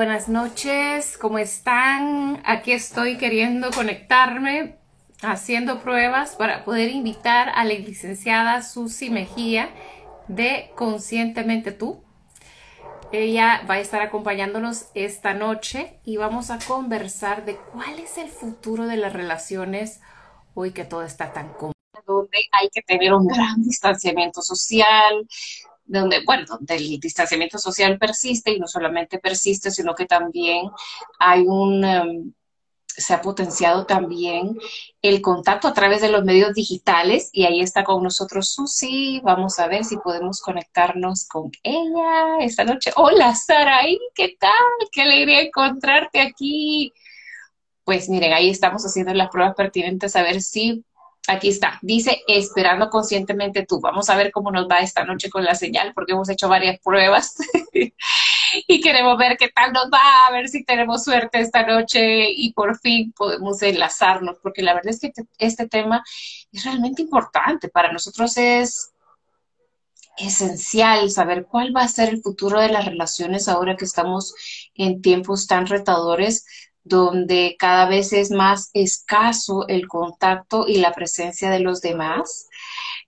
buenas noches, ¿cómo están? Aquí estoy queriendo conectarme, haciendo pruebas para poder invitar a la licenciada Susi Mejía de Conscientemente Tú. Ella va a estar acompañándonos esta noche y vamos a conversar de cuál es el futuro de las relaciones hoy que todo está tan cómodo. Donde hay que tener un gran distanciamiento social, donde, bueno, donde el distanciamiento social persiste y no solamente persiste, sino que también hay un, em, se ha potenciado también el contacto a través de los medios digitales y ahí está con nosotros Susi. Vamos a ver si podemos conectarnos con ella esta noche. Hola Saraí, ¿qué tal? Qué alegría encontrarte aquí. Pues miren, ahí estamos haciendo las pruebas pertinentes a ver si Aquí está, dice esperando conscientemente tú. Vamos a ver cómo nos va esta noche con la señal, porque hemos hecho varias pruebas y queremos ver qué tal nos va, a ver si tenemos suerte esta noche y por fin podemos enlazarnos, porque la verdad es que este tema es realmente importante. Para nosotros es esencial saber cuál va a ser el futuro de las relaciones ahora que estamos en tiempos tan retadores donde cada vez es más escaso el contacto y la presencia de los demás.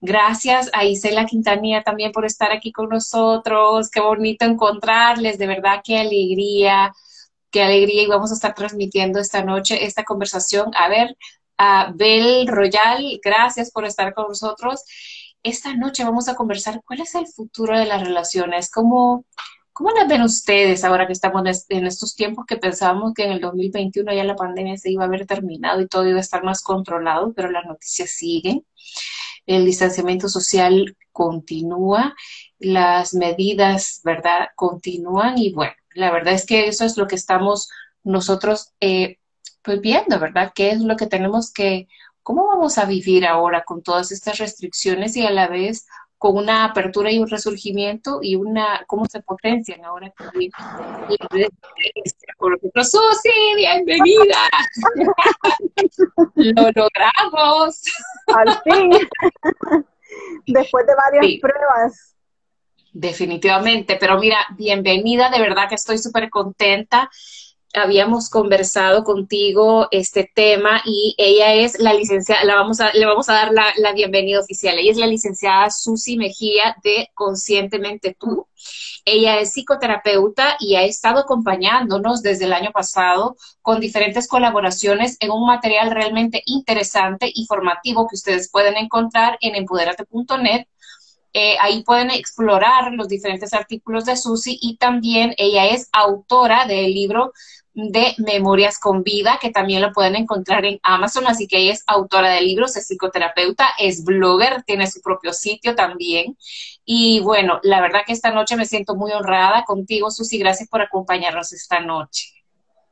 Gracias a Isela Quintanilla también por estar aquí con nosotros. Qué bonito encontrarles, de verdad, qué alegría, qué alegría. Y vamos a estar transmitiendo esta noche esta conversación. A ver, a Bel Royal, gracias por estar con nosotros. Esta noche vamos a conversar cuál es el futuro de las relaciones, cómo ¿Cómo las ven ustedes ahora que estamos en estos tiempos que pensábamos que en el 2021 ya la pandemia se iba a haber terminado y todo iba a estar más controlado, pero las noticias siguen? El distanciamiento social continúa, las medidas, ¿verdad?, continúan y bueno, la verdad es que eso es lo que estamos nosotros eh, pues viendo, ¿verdad? ¿Qué es lo que tenemos que, cómo vamos a vivir ahora con todas estas restricciones y a la vez con una apertura y un resurgimiento y una, cómo se potencian ahora también. Susi, bienvenida. Lo logramos. Al fin. Después de varias pruebas. Definitivamente, pero mira, bienvenida, de verdad que estoy súper contenta habíamos conversado contigo este tema y ella es la licenciada, la vamos a, le vamos a dar la, bienvenida oficial. Ella es la licenciada Susi Mejía de Conscientemente Tú. Ella es psicoterapeuta y ha estado acompañándonos desde el año pasado con diferentes colaboraciones en un material realmente interesante y formativo que ustedes pueden encontrar en empoderate.net. Eh, ahí pueden explorar los diferentes artículos de Susi y también ella es autora del libro de Memorias con Vida, que también lo pueden encontrar en Amazon, así que ella es autora de libros, es psicoterapeuta, es blogger, tiene su propio sitio también. Y bueno, la verdad que esta noche me siento muy honrada contigo, Susi, gracias por acompañarnos esta noche.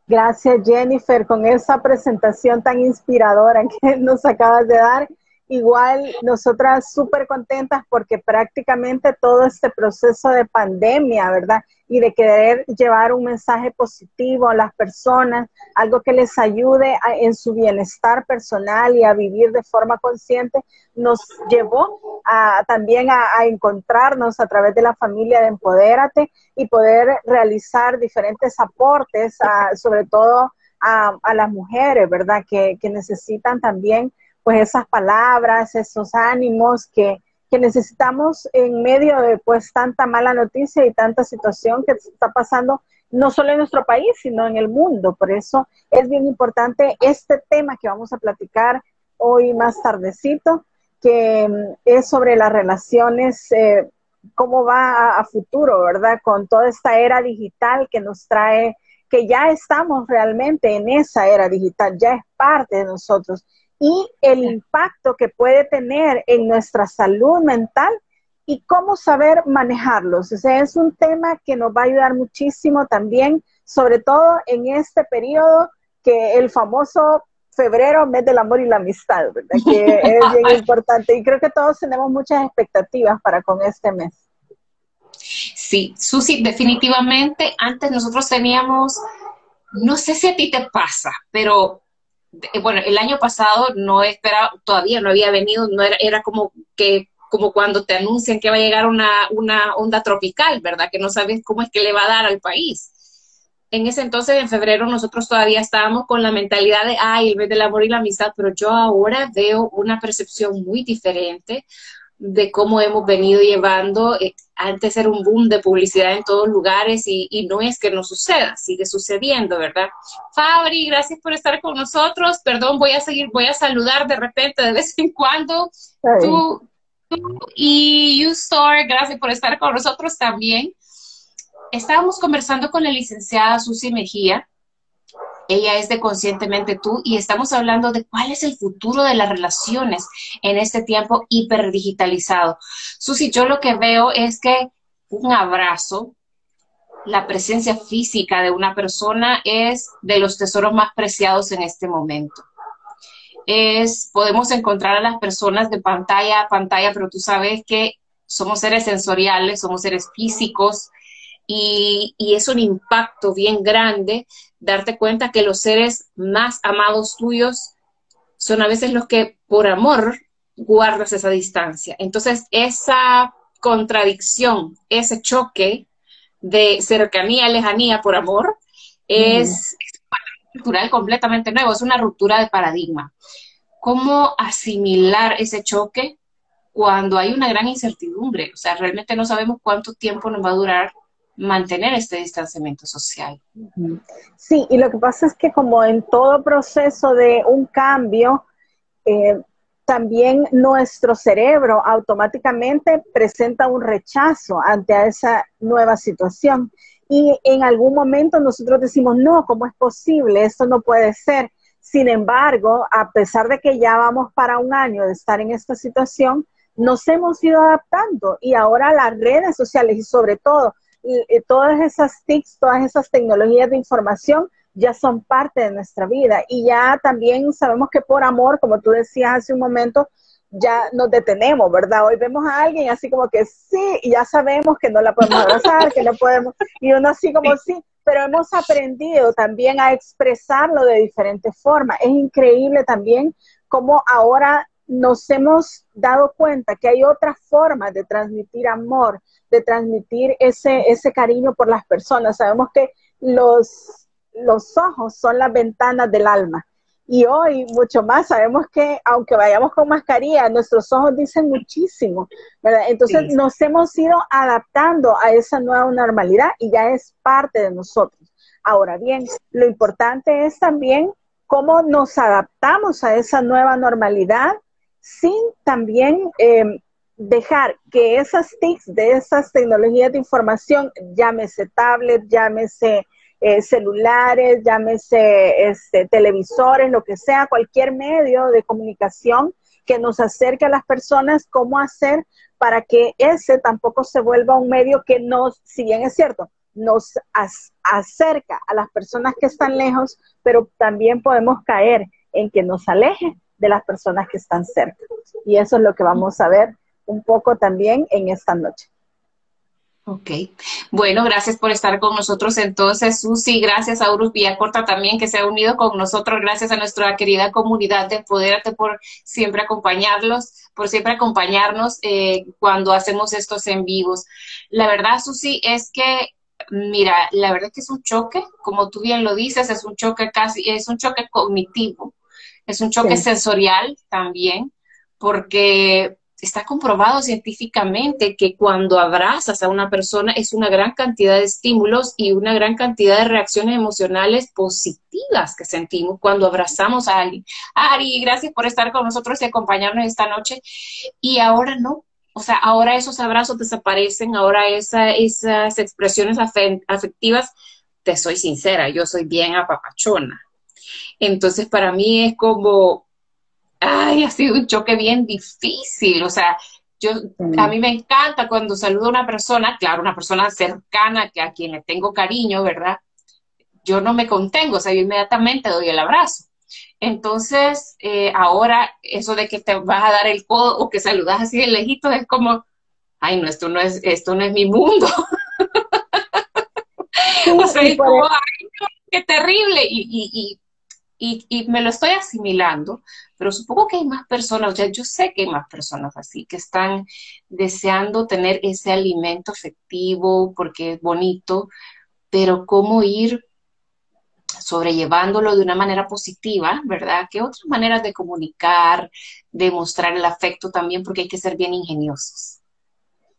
Gracias, Jennifer, con esa presentación tan inspiradora que nos acabas de dar. Igual nosotras súper contentas porque prácticamente todo este proceso de pandemia, ¿verdad? Y de querer llevar un mensaje positivo a las personas, algo que les ayude en su bienestar personal y a vivir de forma consciente, nos llevó a, también a, encontrarnos a través de la familia de Empodérate y poder realizar diferentes aportes, sobre todo a, las mujeres, ¿verdad? Que, que necesitan también pues esas palabras, esos ánimos que, necesitamos en medio de pues tanta mala noticia y tanta situación que está pasando no solo en nuestro país, sino en el mundo. Por eso es bien importante este tema que vamos a platicar hoy más tardecito, que mm, es sobre las relaciones, eh, cómo va a, futuro, ¿verdad? Con toda esta era digital que nos trae, que ya estamos realmente en esa era digital, ya es parte de nosotros y el impacto que puede tener en nuestra salud mental y cómo saber manejarlos. O sea, es un tema que nos va a ayudar muchísimo también, sobre todo en este periodo que el famoso febrero, mes del amor y la amistad, ¿verdad? Que es bien importante y creo que todos tenemos muchas expectativas para con este mes. Sí, Susi, definitivamente antes nosotros teníamos, no sé si a ti te pasa, pero bueno, el año pasado no esperaba, todavía no había venido, no era, era como que como cuando te anuncian que va a llegar una, una onda tropical, ¿verdad? Que no sabes cómo es que le va a dar al país. en ese entonces, en febrero, nosotros todavía estábamos con la mentalidad de, ay, el mes del amor y la amistad, pero yo ahora veo una percepción muy diferente de cómo hemos venido llevando. Eh, antes era un boom de publicidad en todos lugares y, y, no es que no suceda, sigue sucediendo, ¿verdad? Fabri, gracias por estar con nosotros. Perdón, voy a seguir, voy a saludar de repente de vez en cuando. Tú, tú y YouStore, gracias por estar con nosotros también estábamos conversando con la licenciada Susi Mejía. Ella es de Conscientemente Tú y estamos hablando de cuál es el futuro de las relaciones en este tiempo hiperdigitalizado. Susi, yo lo que veo es que un abrazo, la presencia física de una persona es de los tesoros más preciados en este momento. Es, podemos encontrar a las personas de pantalla a pantalla, pero tú sabes que somos seres sensoriales, somos seres físicos, y, es un impacto bien grande darte cuenta que los seres más amados tuyos son a veces los que por amor guardas esa distancia. Entonces, esa contradicción, ese choque de cercanía, lejanía por amor, es, cultural completamente nuevo, es una ruptura de paradigma. ¿Cómo asimilar ese choque cuando hay una gran incertidumbre? O sea, realmente no sabemos cuánto tiempo nos va a durar mantener este distanciamiento social. Sí, y lo que pasa es que como en todo proceso de un cambio, eh, también nuestro cerebro automáticamente presenta un rechazo ante esa nueva situación. Y en algún momento nosotros decimos, no, ¿cómo es posible? Esto no puede ser. Sin embargo, a pesar de que ya vamos para un año de estar en esta situación, nos hemos ido adaptando y ahora las redes sociales y sobre todo todas esas TICs, todas esas tecnologías de información ya son parte de nuestra vida y ya también sabemos que por amor, como tú decías hace un momento, ya nos detenemos, ¿verdad? Hoy vemos a alguien así como que sí, y ya sabemos que no la podemos abrazar, que no podemos, y uno así como sí, pero hemos aprendido también a expresarlo de diferentes formas. Es increíble también cómo ahora nos hemos dado cuenta que hay otras formas de transmitir amor, de transmitir ese, ese cariño por las personas. Sabemos que los, los ojos son las ventanas del alma. Y hoy mucho más sabemos que aunque vayamos con mascarilla, nuestros ojos dicen muchísimo, ¿verdad? Entonces nos hemos ido adaptando a esa nueva normalidad y ya es parte de nosotros. Ahora bien, lo importante es también cómo nos adaptamos a esa nueva normalidad sin también eh, dejar que esas TICs de esas tecnologías de información, llámese tablet, llámese eh, celulares, llámese este, televisores, lo que sea, cualquier medio de comunicación que nos acerque a las personas, cómo hacer para que ese tampoco se vuelva un medio que nos, si bien es cierto, nos acerca a las personas que están lejos, pero también podemos caer en que nos aleje de las personas que están cerca. Y eso es lo que vamos a ver un poco también en esta noche. Ok, bueno, gracias por estar con nosotros entonces, Susi, gracias a Urus Villacorta también que se ha unido con nosotros, gracias a nuestra querida comunidad de Empodérate por siempre acompañarlos, por siempre acompañarnos eh, cuando hacemos estos en vivos. La verdad, Susi, es que, mira, la verdad es que es un choque, como tú bien lo dices, es un choque casi, es un choque cognitivo, es un choque sensorial también, porque está comprobado científicamente que cuando abrazas a una persona es una gran cantidad de estímulos y una gran cantidad de reacciones emocionales positivas que sentimos cuando abrazamos a alguien. Ari, gracias por estar con nosotros y acompañarnos esta noche. Y ahora no. O sea, ahora esos abrazos desaparecen, ahora esas expresiones afectivas, te soy sincera, yo soy bien apapachona. Entonces, para mí es como, ay, ha sido un choque bien difícil. O sea, yo, a mí me encanta cuando saludo a una persona, claro, una persona cercana que a quien le tengo cariño, ¿verdad? Yo no me contengo, o sea, yo inmediatamente doy el abrazo. Entonces, eh, ahora eso de que te vas a dar el codo o que saludas así de lejito es como, ay, no, esto no es, esto no es mi mundo. o sea, es como, ay, qué terrible. y, y, me lo estoy asimilando, pero supongo que hay más personas, sea, yo sé que hay más personas así, que están deseando tener ese alimento afectivo porque es bonito, pero cómo ir sobrellevándolo de una manera positiva, ¿verdad? ¿Qué otras maneras de comunicar, de mostrar el afecto también? Porque hay que ser bien ingeniosos.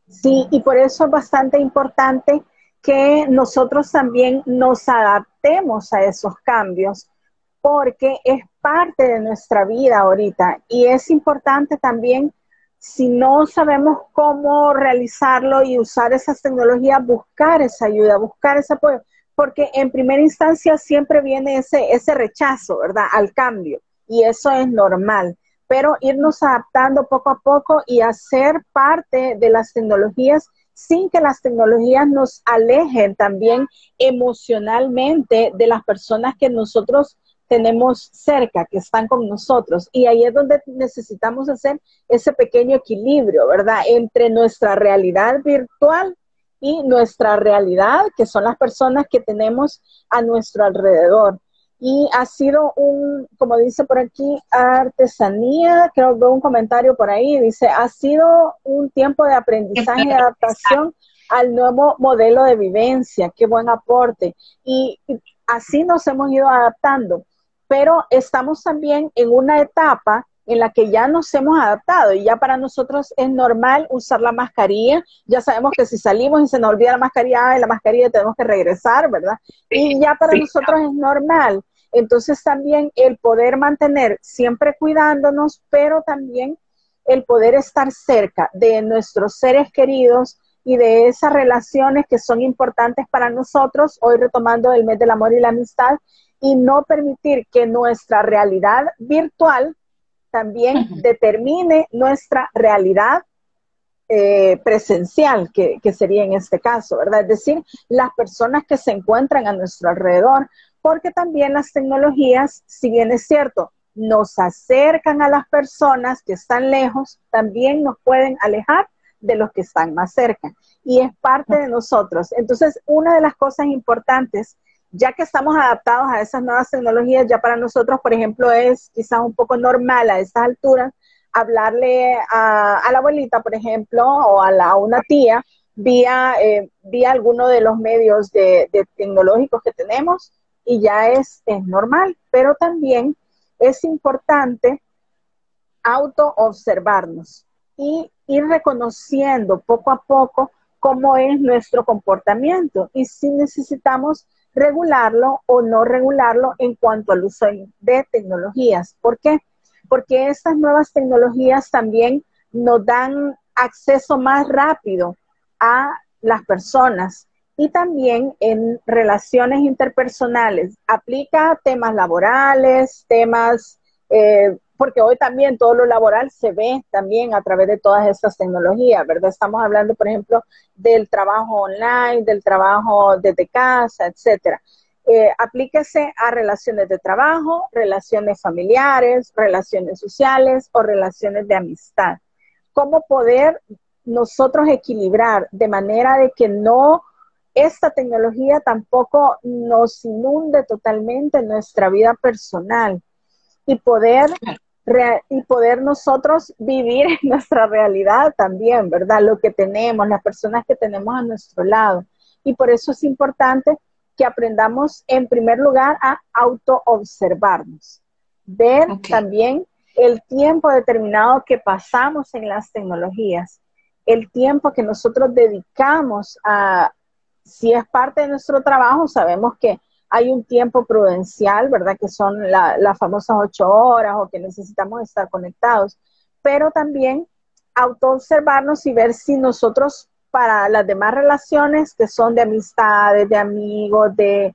Sí, y por eso es bastante importante que nosotros también nos adaptemos a esos cambios, porque es parte de nuestra vida ahorita. Y es importante también, si no sabemos cómo realizarlo y usar esas tecnologías, buscar esa ayuda, buscar ese apoyo, porque en primera instancia siempre viene ese, ese rechazo, ¿verdad? Al cambio. Y eso es normal. Pero irnos adaptando poco a poco y hacer parte de las tecnologías sin que las tecnologías nos alejen también emocionalmente de las personas que nosotros tenemos cerca, que están con nosotros. Y ahí es donde necesitamos hacer ese pequeño equilibrio, ¿verdad? Entre nuestra realidad virtual y nuestra realidad, que son las personas que tenemos a nuestro alrededor y ha sido un, como dice por aquí, artesanía, creo que un comentario por ahí, dice, ha sido un tiempo de aprendizaje y adaptación al nuevo modelo de vivencia, qué buen aporte. Y, así nos hemos ido adaptando, pero estamos también en una etapa en la que ya nos hemos adaptado y ya para nosotros es normal usar la mascarilla. Ya sabemos que si salimos y se nos olvida la mascarilla, la mascarilla tenemos que regresar, ¿verdad? Y ya para nosotros es normal. Entonces también el poder mantener siempre cuidándonos, pero también el poder estar cerca de nuestros seres queridos y de esas relaciones que son importantes para nosotros, hoy retomando el mes del amor y la amistad, y no permitir que nuestra realidad virtual también determine nuestra realidad eh, presencial, que, que, sería en este caso, ¿verdad? Es decir, las personas que se encuentran a nuestro alrededor, porque también las tecnologías, si bien es cierto, nos acercan a las personas que están lejos, también nos pueden alejar de los que están más cerca. Y es parte de nosotros. Entonces, una de las cosas importantes, ya que estamos adaptados a esas nuevas tecnologías, ya para nosotros, por ejemplo, es quizás un poco normal a estas alturas hablarle a, la abuelita, por ejemplo, o a, una tía, vía, eh, vía alguno de los medios tecnológicos que tenemos, y ya es, es normal, pero también es importante auto-observarnos y ir reconociendo poco a poco cómo es nuestro comportamiento. Y si necesitamos regularlo o no regularlo en cuanto al uso de tecnologías. ¿Por qué? Porque estas nuevas tecnologías también nos dan acceso más rápido a las personas y también en relaciones interpersonales. Aplica temas laborales, temas, eh, porque hoy también todo lo laboral se ve también a través de todas estas tecnologías, ¿verdad? Estamos hablando, por ejemplo, del trabajo online, del trabajo desde casa, etcétera. Eh, aplíquese a relaciones de trabajo, relaciones familiares, relaciones sociales o relaciones de amistad. ¿Cómo poder nosotros equilibrar de manera de que no esta tecnología tampoco nos inunde totalmente nuestra vida personal y poder, y poder nosotros vivir en nuestra realidad también, ¿verdad? Lo que tenemos, las personas que tenemos a nuestro lado. Y por eso es importante que aprendamos en primer lugar a auto-observarnos, ver también el tiempo determinado que pasamos en las tecnologías, el tiempo que nosotros dedicamos a, si es parte de nuestro trabajo, sabemos que hay un tiempo prudencial, ¿verdad? Que son las famosas ocho horas o que necesitamos estar conectados, pero también autoobservarnos y ver si nosotros para las demás relaciones que son de amistades, de amigos, de,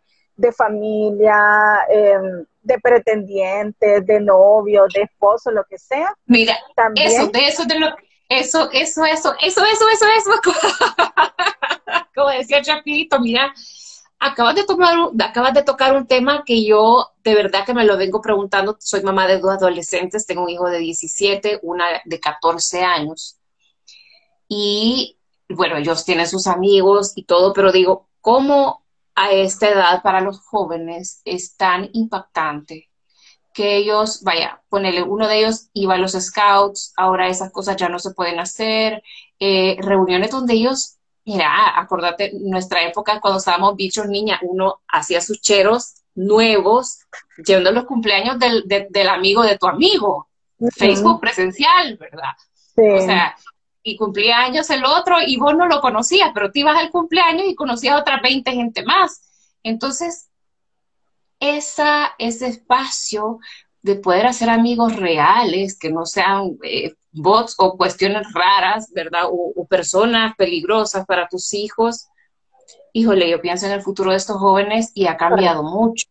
familia, em, de pretendientes, de novio, de esposo, lo que sea. Mira, también, eso, de eso, de lo, eso, eso, eso, eso, eso, eso, eso. como decía Chapito, mira, acabas de, tomar, acabas de tocar un tema que yo de verdad que me lo vengo preguntando. Soy mamá de dos adolescentes, tengo un hijo de 17, una de 14 años. Y bueno, ellos tienen sus amigos y todo, pero digo, ¿cómo a esta edad para los jóvenes es tan impactante que ellos, vaya, ponele, uno de ellos iba a los scouts, ahora esas cosas ya no se pueden hacer, eh, reuniones donde ellos Mira, acordate, nuestra época cuando estábamos bichos niña, uno hacía sus cheros nuevos yendo a los cumpleaños del, del amigo de tu amigo. Facebook presencial, ¿verdad? O sea, y cumplía años el otro y vos no lo conocías, pero te ibas al cumpleaños y conocías a otras 20 gente más. Entonces, esa, ese espacio de poder hacer amigos reales, que no sean eh, bots o cuestiones raras, ¿verdad? O, personas peligrosas para tus hijos. Híjole, yo pienso en el futuro de estos jóvenes y ha cambiado mucho.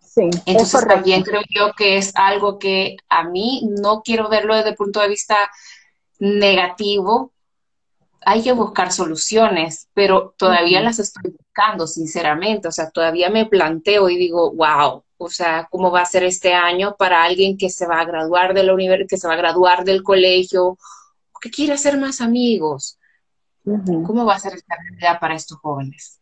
Sí, Entonces también creo yo que es algo que a mí no quiero verlo desde el punto de vista negativo, hay que buscar soluciones, pero todavía las estoy buscando, sinceramente. O sea, todavía me planteo y digo, wow, o sea, ¿cómo va a ser este año para alguien que se va a graduar de la que se va a graduar del colegio, que quiere hacer más amigos? ¿Cómo va a ser esta realidad para estos jóvenes?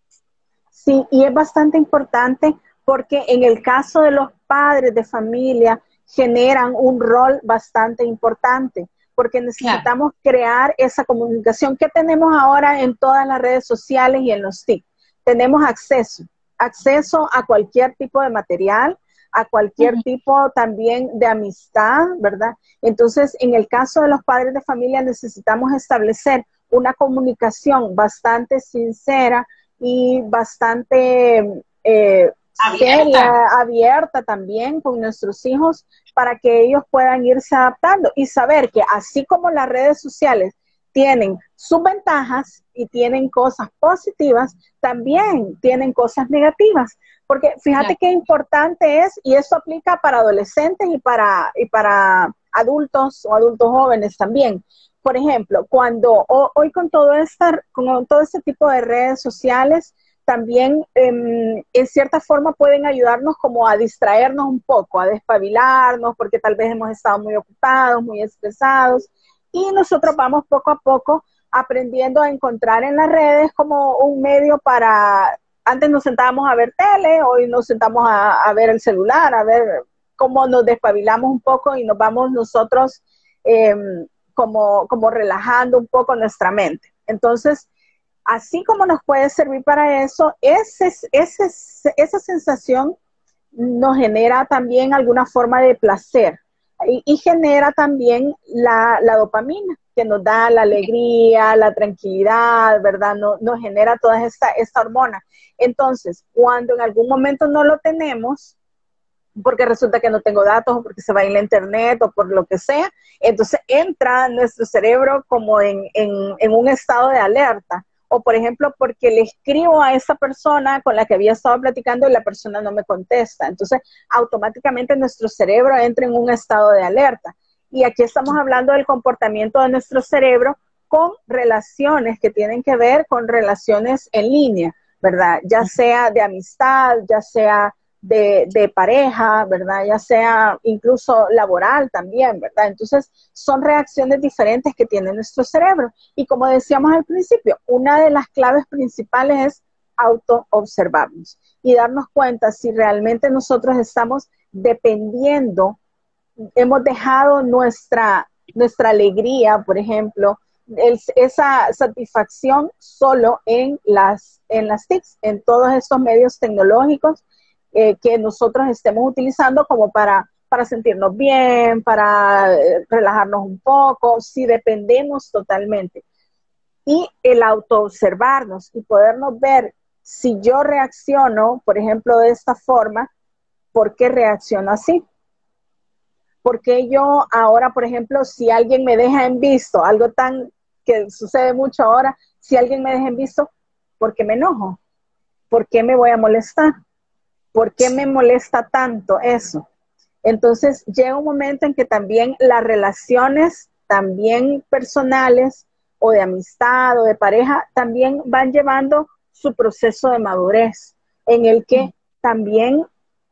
Sí, y es bastante importante porque en el caso de los padres de familia generan un rol bastante importante porque necesitamos crear esa comunicación que tenemos ahora en todas las redes sociales y en los TIC. Tenemos acceso, acceso a cualquier tipo de material, a cualquier tipo también de amistad, ¿verdad? Entonces, en el caso de los padres de familia, necesitamos establecer una comunicación bastante sincera y bastante eh, abierta. abierta también con nuestros hijos para que ellos puedan irse adaptando y saber que así como las redes sociales tienen sus ventajas y tienen cosas positivas, también tienen cosas negativas. Porque fíjate qué importante es, y eso aplica para adolescentes y para, y para adultos o adultos jóvenes también. Por ejemplo, cuando hoy con todo, esta, con todo este tipo de redes sociales, también em, en cierta forma pueden ayudarnos como a distraernos un poco, a despabilarnos, porque tal vez hemos estado muy ocupados, muy estresados, y nosotros vamos poco a poco aprendiendo a encontrar en las redes como un medio para, antes nos sentábamos a ver tele, hoy nos sentamos a, ver el celular, a ver cómo nos despabilamos un poco y nos vamos nosotros em, como, como relajando un poco nuestra mente. Entonces, así como nos puede servir para eso, ese, esa sensación nos genera también alguna forma de placer y, genera también la, dopamina, que nos da la alegría, la tranquilidad, ¿verdad? No, nos genera toda esta, esta hormona. Entonces, cuando en algún momento no lo tenemos, porque resulta que no tengo datos o porque se va en la internet o por lo que sea, entonces entra nuestro cerebro como en, en un estado de alerta o por ejemplo porque le escribo a esa persona con la que había estado platicando y la persona no me contesta. Entonces, automáticamente nuestro cerebro entra en un estado de alerta. Y aquí estamos hablando del comportamiento de nuestro cerebro con relaciones que tienen que ver con relaciones en línea, ¿verdad? Ya sea de amistad, ya sea de, pareja, ¿verdad? Ya sea incluso laboral también, ¿verdad? Entonces, son reacciones diferentes que tiene nuestro cerebro. Y como decíamos al principio, una de las claves principales es auto-observarnos y darnos cuenta si realmente nosotros estamos dependiendo, hemos dejado nuestra, nuestra alegría, por ejemplo, esa satisfacción solo en las, en las TICs, en todos estos medios tecnológicos eh, que nosotros estemos utilizando como para, para sentirnos bien, para eh, relajarnos un poco, si dependemos totalmente. Y el auto-observarnos y podernos ver si yo reacciono, por ejemplo, de esta forma, ¿por qué reacciono así? Porque yo ahora, por ejemplo, si alguien me deja en visto, algo tan que sucede mucho ahora, si alguien me deja en visto, ¿por qué me enojo? ¿Por qué me voy a molestar? ¿Por qué me molesta tanto eso? Entonces llega un momento en que también las relaciones, también personales o de amistad o de pareja, también van llevando su proceso de madurez, en el que también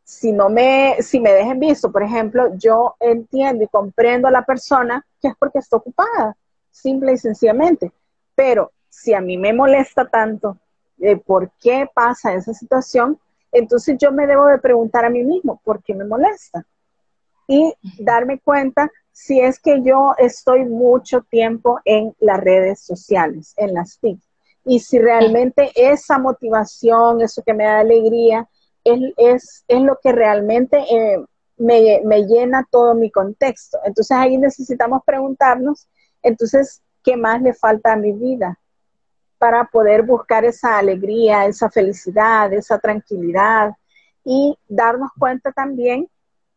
si no me, si me dejen visto, por ejemplo, yo entiendo y comprendo a la persona que es porque está ocupada, simple y sencillamente. Pero si a mí me molesta tanto de por qué pasa esa situación, entonces yo me debo de preguntar a mí mismo, ¿por qué me molesta? Y darme cuenta si es que yo estoy mucho tiempo en las redes sociales, en las TIC. Y si realmente esa motivación, eso que me da alegría, es, es, lo que realmente eh, me, me llena todo mi contexto. Entonces ahí necesitamos preguntarnos, entonces, ¿qué más le falta a mi vida? Para poder buscar esa alegría, esa felicidad, esa tranquilidad y darnos cuenta también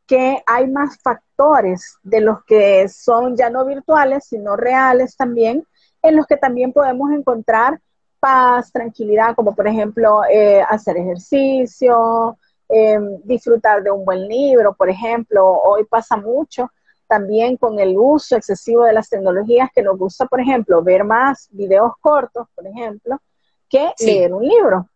que hay más factores de los que son ya no virtuales, sino reales también, en los que también podemos encontrar paz, tranquilidad, como por ejemplo eh, hacer ejercicio, em, disfrutar de un buen libro, por ejemplo. Hoy pasa mucho también con el uso excesivo de las tecnologías que nos gusta, por ejemplo, ver más videos cortos, por ejemplo, que leer un libro,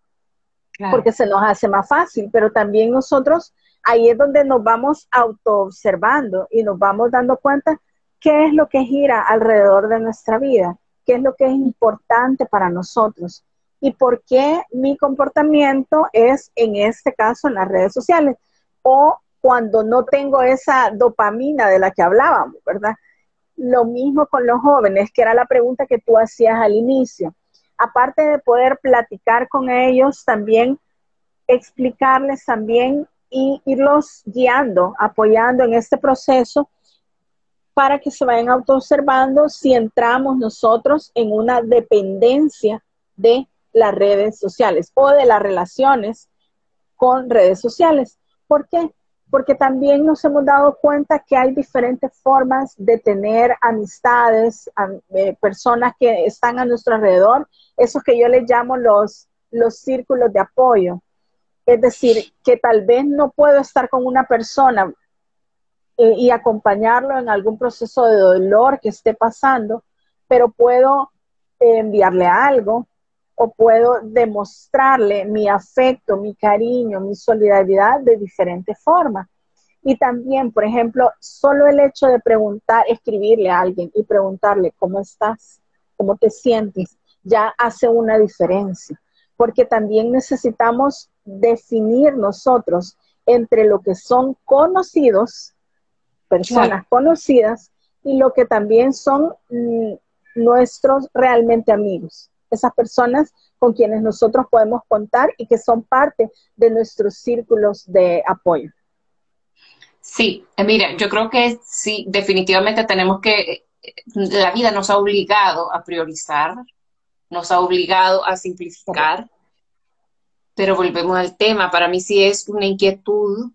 porque se nos hace más fácil, pero también nosotros ahí es donde nos vamos autoobservando y nos vamos dando cuenta qué es lo que gira alrededor de nuestra vida, qué es lo que es importante para nosotros y por qué mi comportamiento es en este caso en las redes sociales o cuando no tengo esa dopamina de la que hablábamos, ¿verdad? Lo mismo con los jóvenes, que era la pregunta que tú hacías al inicio. Aparte de poder platicar con ellos, también explicarles también y irlos guiando, apoyando en este proceso para que se vayan autoobservando si entramos nosotros en una dependencia de las redes sociales o de las relaciones con redes sociales. ¿Por qué? Porque también nos hemos dado cuenta que hay diferentes formas de tener amistades, eh, personas que están a nuestro alrededor, esos que yo les llamo los, los círculos de apoyo. Es decir, que tal vez no puedo estar con una persona eh, y acompañarlo en algún proceso de dolor que esté pasando, pero puedo enviarle algo, o puedo demostrarle mi afecto, mi cariño, mi solidaridad de diferentes formas. Y también, por ejemplo, solo el hecho de preguntar, escribirle a alguien y preguntarle cómo estás, cómo te sientes, ya hace una diferencia. Porque también necesitamos definir nosotros entre lo que son conocidos, personas conocidas, y lo que también son mm, nuestros realmente amigos esas personas con quienes nosotros podemos contar y que son parte de nuestros círculos de apoyo. Sí, eh, mira, yo creo que sí, definitivamente tenemos que, eh, la vida nos ha obligado a priorizar, nos ha obligado a simplificar, pero volvemos al tema, para mí sí es una inquietud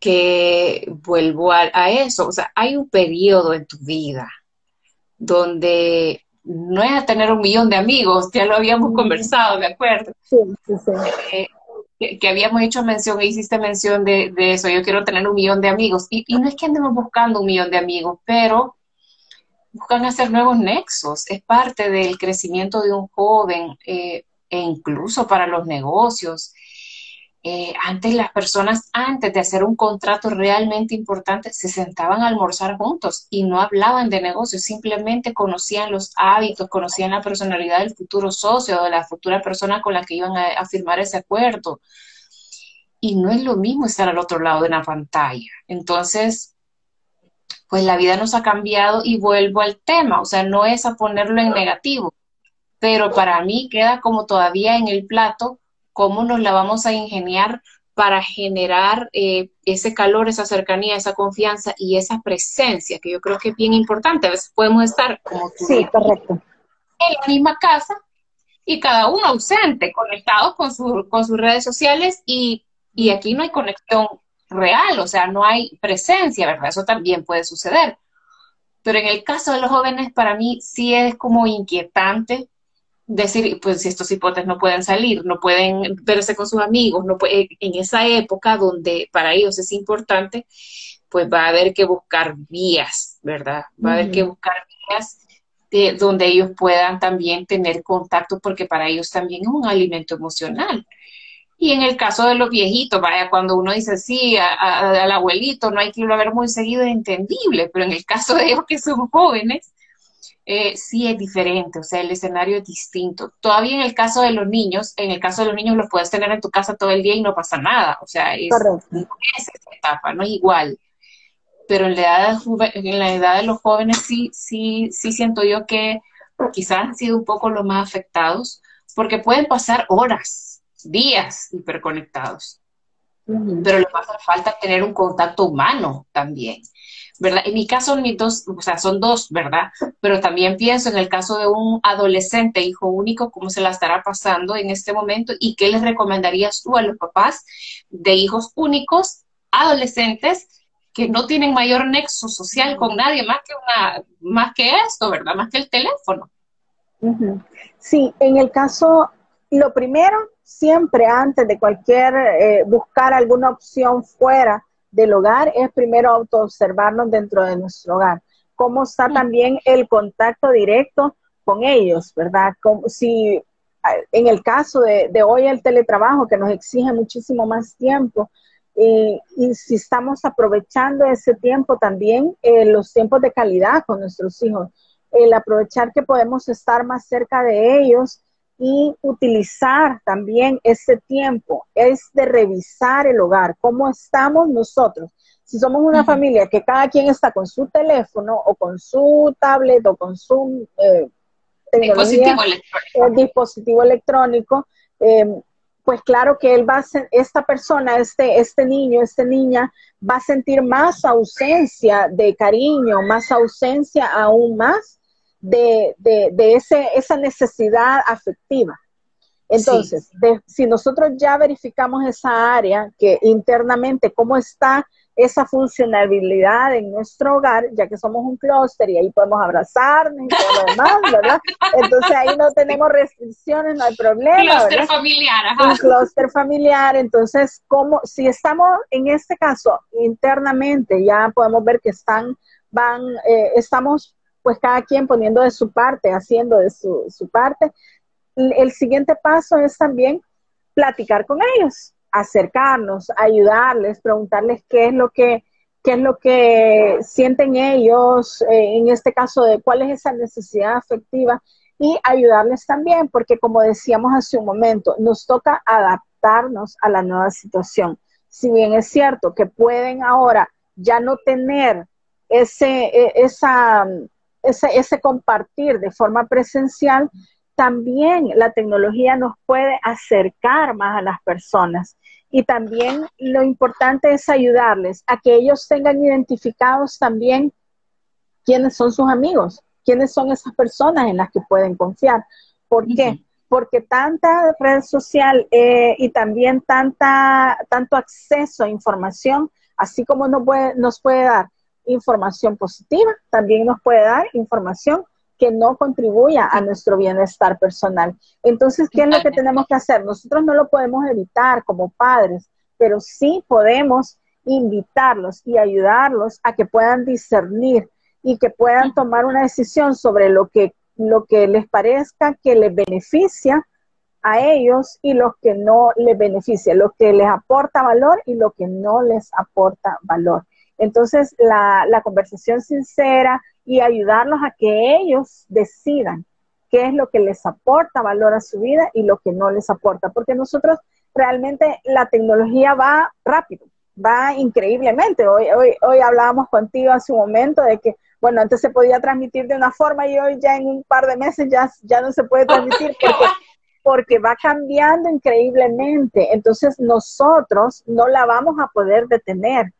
que vuelvo a, a eso, o sea, hay un periodo en tu vida donde no es tener un millón de amigos, ya lo habíamos conversado, ¿de acuerdo? Sí, sí, sí. Eh, que, habíamos hecho mención, e hiciste mención de, eso, yo quiero tener un millón de amigos. Y, no es que andemos buscando un millón de amigos, pero buscan hacer nuevos nexos, es parte del crecimiento de un joven eh, e incluso para los negocios. Eh, antes las personas, antes de hacer un contrato realmente importante, se sentaban a almorzar juntos y no hablaban de negocios, simplemente conocían los hábitos, conocían la personalidad del futuro socio o de la futura persona con la que iban a, firmar ese acuerdo. Y no es lo mismo estar al otro lado de una pantalla. Entonces, pues la vida nos ha cambiado y vuelvo al tema, o sea, no es a ponerlo en negativo, pero para mí queda como todavía en el plato cómo nos la vamos a ingeniar para generar eh, ese calor, esa cercanía, esa confianza y esa presencia, que yo creo que es bien importante. A veces podemos estar como tú, sí, correcto. en la misma casa y cada uno ausente, conectados con, con sus redes sociales y, y aquí no hay conexión real, o sea, no hay presencia, ¿verdad? Eso también puede suceder. Pero en el caso de los jóvenes, para mí sí es como inquietante decir, pues si estos hipotes no pueden salir, no pueden verse con sus amigos, no puede, en esa época donde para ellos es importante, pues va a haber que buscar vías, ¿verdad? Va a haber que buscar vías de, donde ellos puedan también tener contacto, porque para ellos también es un alimento emocional. Y en el caso de los viejitos, vaya, cuando uno dice sí, al abuelito no hay que irlo a ver muy seguido, es entendible, pero en el caso de ellos que son jóvenes, eh, sí es diferente, o sea, el escenario es distinto. Todavía en el caso de los niños, en el caso de los niños los puedes tener en tu casa todo el día y no pasa nada, o sea, es, esa etapa, no es igual. Pero en la, edad de, en la edad de los jóvenes sí, sí, sí siento yo que quizás han sido un poco los más afectados, porque pueden pasar horas días hiperconectados. Pero le va a hacer falta tener un contacto humano también. ¿Verdad? En mi caso, mis dos, o sea, son dos, ¿verdad? Pero también pienso en el caso de un adolescente, hijo único, cómo se la estará pasando en este momento y qué les recomendarías tú a los papás de hijos únicos, adolescentes, que no tienen mayor nexo social con nadie más que una, más que esto, ¿verdad? Más que el teléfono. Sí, en el caso, lo primero, siempre antes de cualquier, eh, buscar alguna opción fuera del hogar es primero autoobservarnos dentro de nuestro hogar. Cómo está también el contacto directo con ellos, ¿verdad? Como si en el caso de, hoy el teletrabajo que nos exige muchísimo más tiempo, y, si estamos aprovechando ese tiempo también, eh, los tiempos de calidad con nuestros hijos, el aprovechar que podemos estar más cerca de ellos y utilizar también ese tiempo es de revisar el hogar, cómo estamos nosotros. Si somos una familia que cada quien está con su teléfono o con su tablet o con su eh, dispositivo electrónico, dispositivo electrónico em, pues claro que él va a esta persona, este, este niño, esta niña, va a sentir más ausencia de cariño, más ausencia aún más de, de, ese, esa necesidad afectiva. Entonces, si nosotros ya verificamos esa área, que internamente, cómo está esa funcionalidad en nuestro hogar, ya que somos un clúster y ahí podemos abrazarnos y todo lo demás, ¿verdad? Entonces ahí no tenemos restricciones, no hay problema. Un clúster familiar, ajá. Un clúster familiar. Entonces, como si estamos en este caso internamente, ya podemos ver que están, van, eh, estamos pues cada quien poniendo de su parte, haciendo de su, su parte. El siguiente paso es también platicar con ellos, acercarnos, ayudarles, preguntarles qué es lo que, qué es lo que sienten ellos, eh, en este caso de cuál es esa necesidad afectiva y ayudarles también, porque como decíamos hace un momento, nos toca adaptarnos a la nueva situación. Si bien es cierto que pueden ahora ya no tener ese, e, esa, ese, compartir de forma presencial, también la tecnología nos puede acercar más a las personas. Y también lo importante es ayudarles a que ellos tengan identificados también quiénes son sus amigos, quiénes son esas personas en las que pueden confiar. ¿Por qué? Porque tanta red social eh, y también tanta, tanto acceso a información, así como nos puede, nos puede dar información positiva, también nos puede dar información que no contribuya a nuestro bienestar personal. Entonces, ¿qué es lo que tenemos que hacer? Nosotros no lo podemos evitar como padres, pero sí podemos invitarlos y ayudarlos a que puedan discernir y que puedan tomar una decisión sobre lo que, lo que les parezca que les beneficia a ellos y lo que no les beneficia, lo que les aporta valor y lo que no les aporta valor. Entonces, la, conversación sincera y ayudarlos a que ellos decidan qué es lo que les aporta valor a su vida y lo que no les aporta, porque nosotros realmente la tecnología va rápido, va increíblemente. Hoy, hoy, hoy hablábamos contigo hace un momento de que, bueno, antes se podía transmitir de una forma y hoy ya en un par de meses ya, ya no se puede transmitir porque, porque va cambiando increíblemente. Entonces nosotros no la vamos a poder detener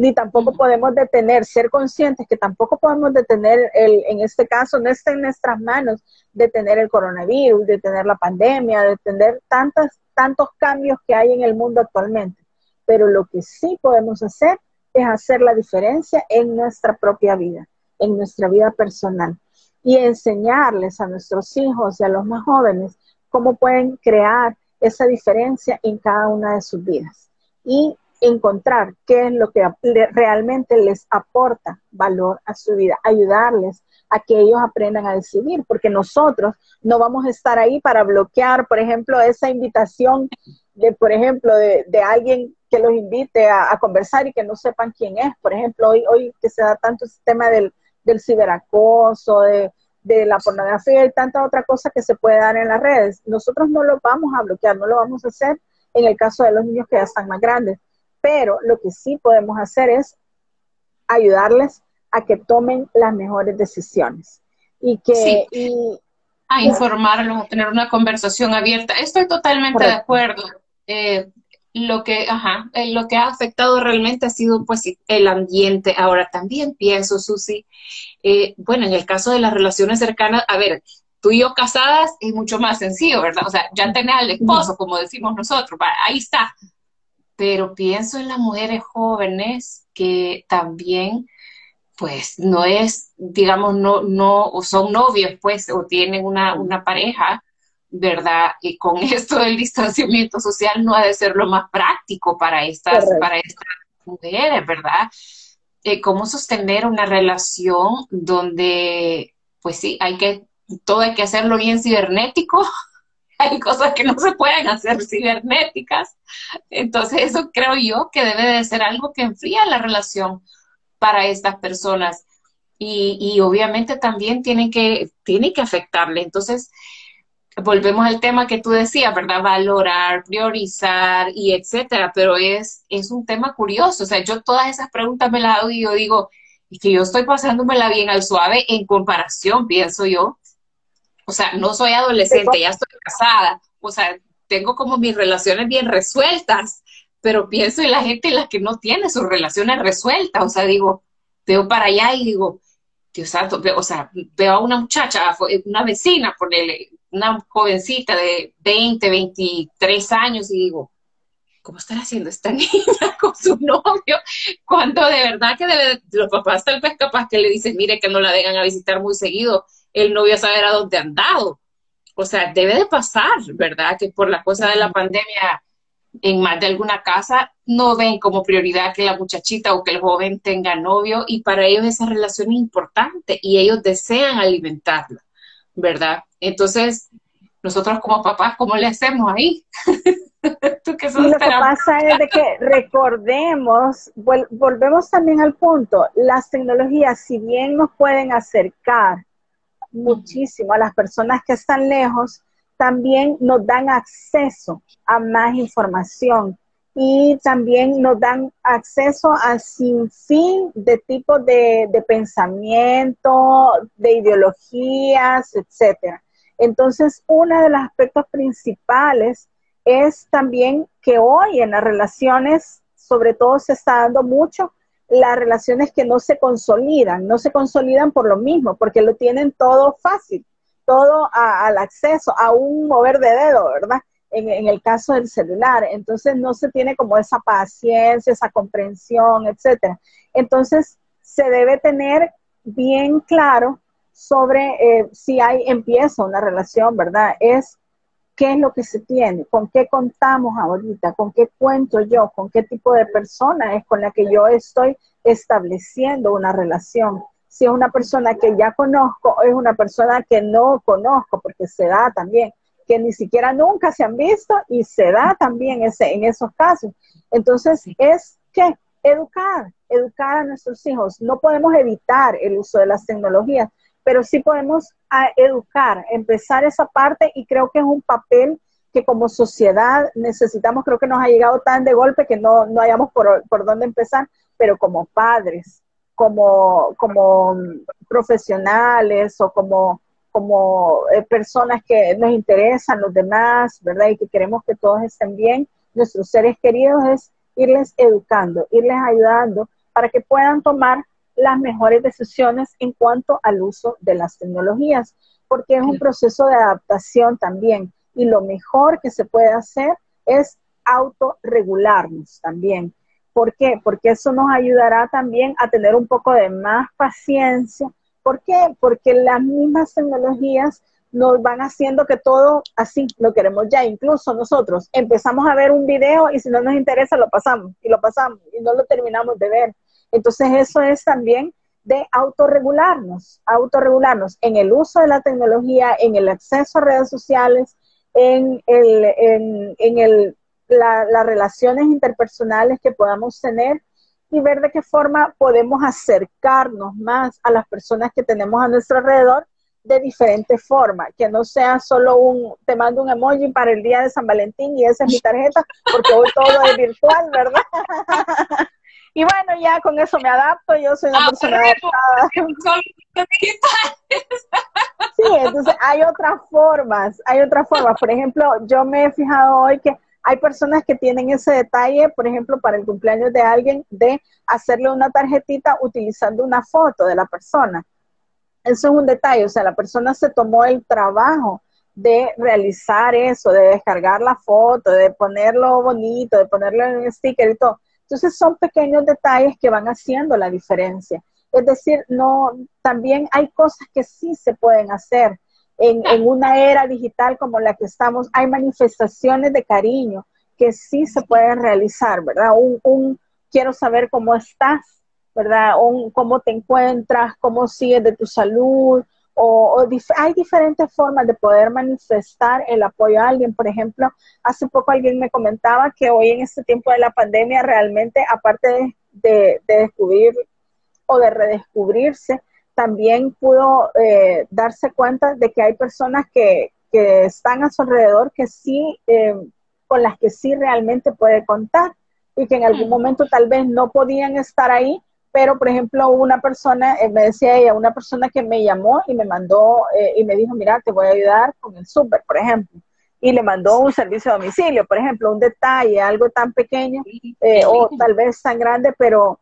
ni tampoco podemos detener, ser conscientes que tampoco podemos detener, el, en este caso, no está en nuestras manos detener el coronavirus, detener la pandemia, detener tantas, tantos cambios que hay en el mundo actualmente. Pero lo que sí podemos hacer es hacer la diferencia en nuestra propia vida, en nuestra vida personal y enseñarles a nuestros hijos y a los más jóvenes cómo pueden crear esa diferencia en cada una de sus vidas. Y encontrar qué es lo que realmente les aporta valor a su vida, ayudarles a que ellos aprendan a decidir, porque nosotros no vamos a estar ahí para bloquear, por ejemplo, esa invitación de, por ejemplo, de, alguien que los invite a, conversar y que no sepan quién es. Por ejemplo, hoy, hoy que se da tanto ese tema del, del ciberacoso, de, de la pornografía y tanta otra cosa que se puede dar en las redes. Nosotros no lo vamos a bloquear, no lo vamos a hacer en el caso de los niños que ya están más grandes pero lo que sí podemos hacer es ayudarles a que tomen las mejores decisiones y que a informarlos, a tener una conversación abierta. Estoy totalmente de acuerdo. Eh, lo que, ajá, eh, lo que ha afectado realmente ha sido pues el ambiente. Ahora también pienso, Susi, eh, bueno, en el caso de las relaciones cercanas, a ver, tú y yo casadas es mucho más sencillo, ¿verdad? O sea, ya tenés al esposo, como decimos nosotros, ahí está. Pero pienso en las mujeres jóvenes que también pues no es, digamos, no, no, o son novios, pues, o tienen una, una pareja, ¿verdad? Y con esto del distanciamiento social no ha de ser lo más práctico para estas, para estas mujeres, ¿verdad? Eh, cómo sostener una relación donde, pues sí, hay que, todo hay que hacerlo bien cibernético, hay cosas que no se pueden hacer cibernéticas, entonces eso creo yo que debe de ser algo que enfría la relación para estas personas. Y, obviamente también tiene que, tiene que afectarle. Entonces, volvemos al tema que tú decías, ¿verdad? Valorar, priorizar y etcétera, pero es, es un tema curioso. O sea, yo todas esas preguntas me las hago y yo digo, y que yo estoy pasándomela bien al suave en comparación, pienso yo. O sea, no soy adolescente, ya estoy casada. O sea, tengo como mis relaciones bien resueltas pero pienso en la gente en la que no tiene sus relaciones resueltas, o sea, digo, veo para allá y digo, Dios santo, o sea, veo a una muchacha, una vecina, ponele, una jovencita de 20, 23 años y digo, ¿cómo estará haciendo esta niña con su novio? Cuando de verdad que debe, los papás tal vez capaz que le dicen, mire que no la dejan a visitar muy seguido, el novio saber a dónde han dado. O sea, debe de pasar, ¿verdad? Que por la cosa de la pandemia en más de alguna casa no ven como prioridad que la muchachita o que el joven tenga novio y para ellos esa relación es importante y ellos desean alimentarla, ¿verdad? Entonces, nosotros como papás, ¿cómo le hacemos ahí? ¿Tú que lo que pasa es de que recordemos, volvemos también al punto, las tecnologías, si bien nos pueden acercar muchísimo a las personas que están lejos, también nos dan acceso a más información y también nos dan acceso a sinfín de tipos de, de pensamiento, de ideologías, etcétera. Entonces, uno de los aspectos principales es también que hoy en las relaciones, sobre todo se está dando mucho, las relaciones que no se consolidan, no se consolidan por lo mismo, porque lo tienen todo fácil todo al acceso, a un mover de dedo, ¿verdad? En, el caso del celular. Entonces no se tiene como esa paciencia, esa comprensión, etcétera. Entonces se debe tener bien claro sobre eh, si hay, empieza una relación, ¿verdad? Es qué es lo que se tiene, con qué contamos ahorita, con qué cuento yo, con qué tipo de persona es con la que yo estoy estableciendo una relación si es una persona que ya conozco o es una persona que no conozco, porque se da también, que ni siquiera nunca se han visto y se da también ese, en esos casos. Entonces, es que educar, educar a nuestros hijos. No podemos evitar el uso de las tecnologías, pero sí podemos educar, empezar esa parte y creo que es un papel que como sociedad necesitamos, creo que nos ha llegado tan de golpe que no, no hayamos por, por dónde empezar, pero como padres, como, como profesionales o como, como eh, personas que nos interesan los demás, ¿verdad? Y que queremos que todos estén bien, nuestros seres queridos es irles educando, irles ayudando para que puedan tomar las mejores decisiones en cuanto al uso de las tecnologías, porque es un proceso de adaptación también. Y lo mejor que se puede hacer es autorregularnos también. ¿Por qué? Porque eso nos ayudará también a tener un poco de más paciencia. ¿Por qué? Porque las mismas tecnologías nos van haciendo que todo así lo queremos ya. Incluso nosotros empezamos a ver un video y si no nos interesa lo pasamos y lo pasamos y no lo terminamos de ver. Entonces eso es también de autorregularnos, autorregularnos en el uso de la tecnología, en el acceso a redes sociales, en el, en, el las relaciones interpersonales que podamos tener y ver de qué forma podemos acercarnos más a las personas que tenemos a nuestro alrededor de diferentes formas, que no sea solo un, te mando un emoji para el día de San Valentín y esa es mi tarjeta, porque hoy todo es virtual, ¿verdad? y bueno, ya con eso me adapto, yo soy una ah, persona adaptada. Sí, entonces hay otras formas, hay otras formas. Por ejemplo, yo me he fijado hoy que hay personas que tienen ese detalle, por ejemplo, para el cumpleaños de alguien, de hacerle una tarjetita utilizando una foto de la persona. Eso es un detalle, o sea, la persona se tomó el trabajo de realizar eso, de descargar la foto, de ponerlo bonito, de ponerlo en un sticker y todo. Entonces son pequeños detalles que van haciendo la diferencia. Es decir, no, también hay cosas que sí se pueden hacer. En, en, una era digital como la que estamos, hay manifestaciones de cariño que sí se pueden realizar, ¿verdad? Un, un quiero saber cómo estás, ¿verdad? Un cómo te encuentras, cómo sigues de tu salud, o, hay diferentes formas de poder manifestar el apoyo a alguien. Por ejemplo, hace poco alguien me comentaba que hoy en este tiempo de la pandemia realmente, aparte de, descubrir o de redescubrirse, también pudo eh, darse cuenta de que hay personas que, que, están a su alrededor que sí, eh, con las que sí realmente puede contar y que en algún momento tal vez no podían estar ahí, pero por ejemplo una persona, eh, me decía ella, una persona que me llamó y me mandó eh, y me dijo, mira, te voy a ayudar con el súper, por ejemplo, y le mandó un servicio a domicilio, por ejemplo, un detalle, algo tan pequeño eh, o tal vez tan grande, pero,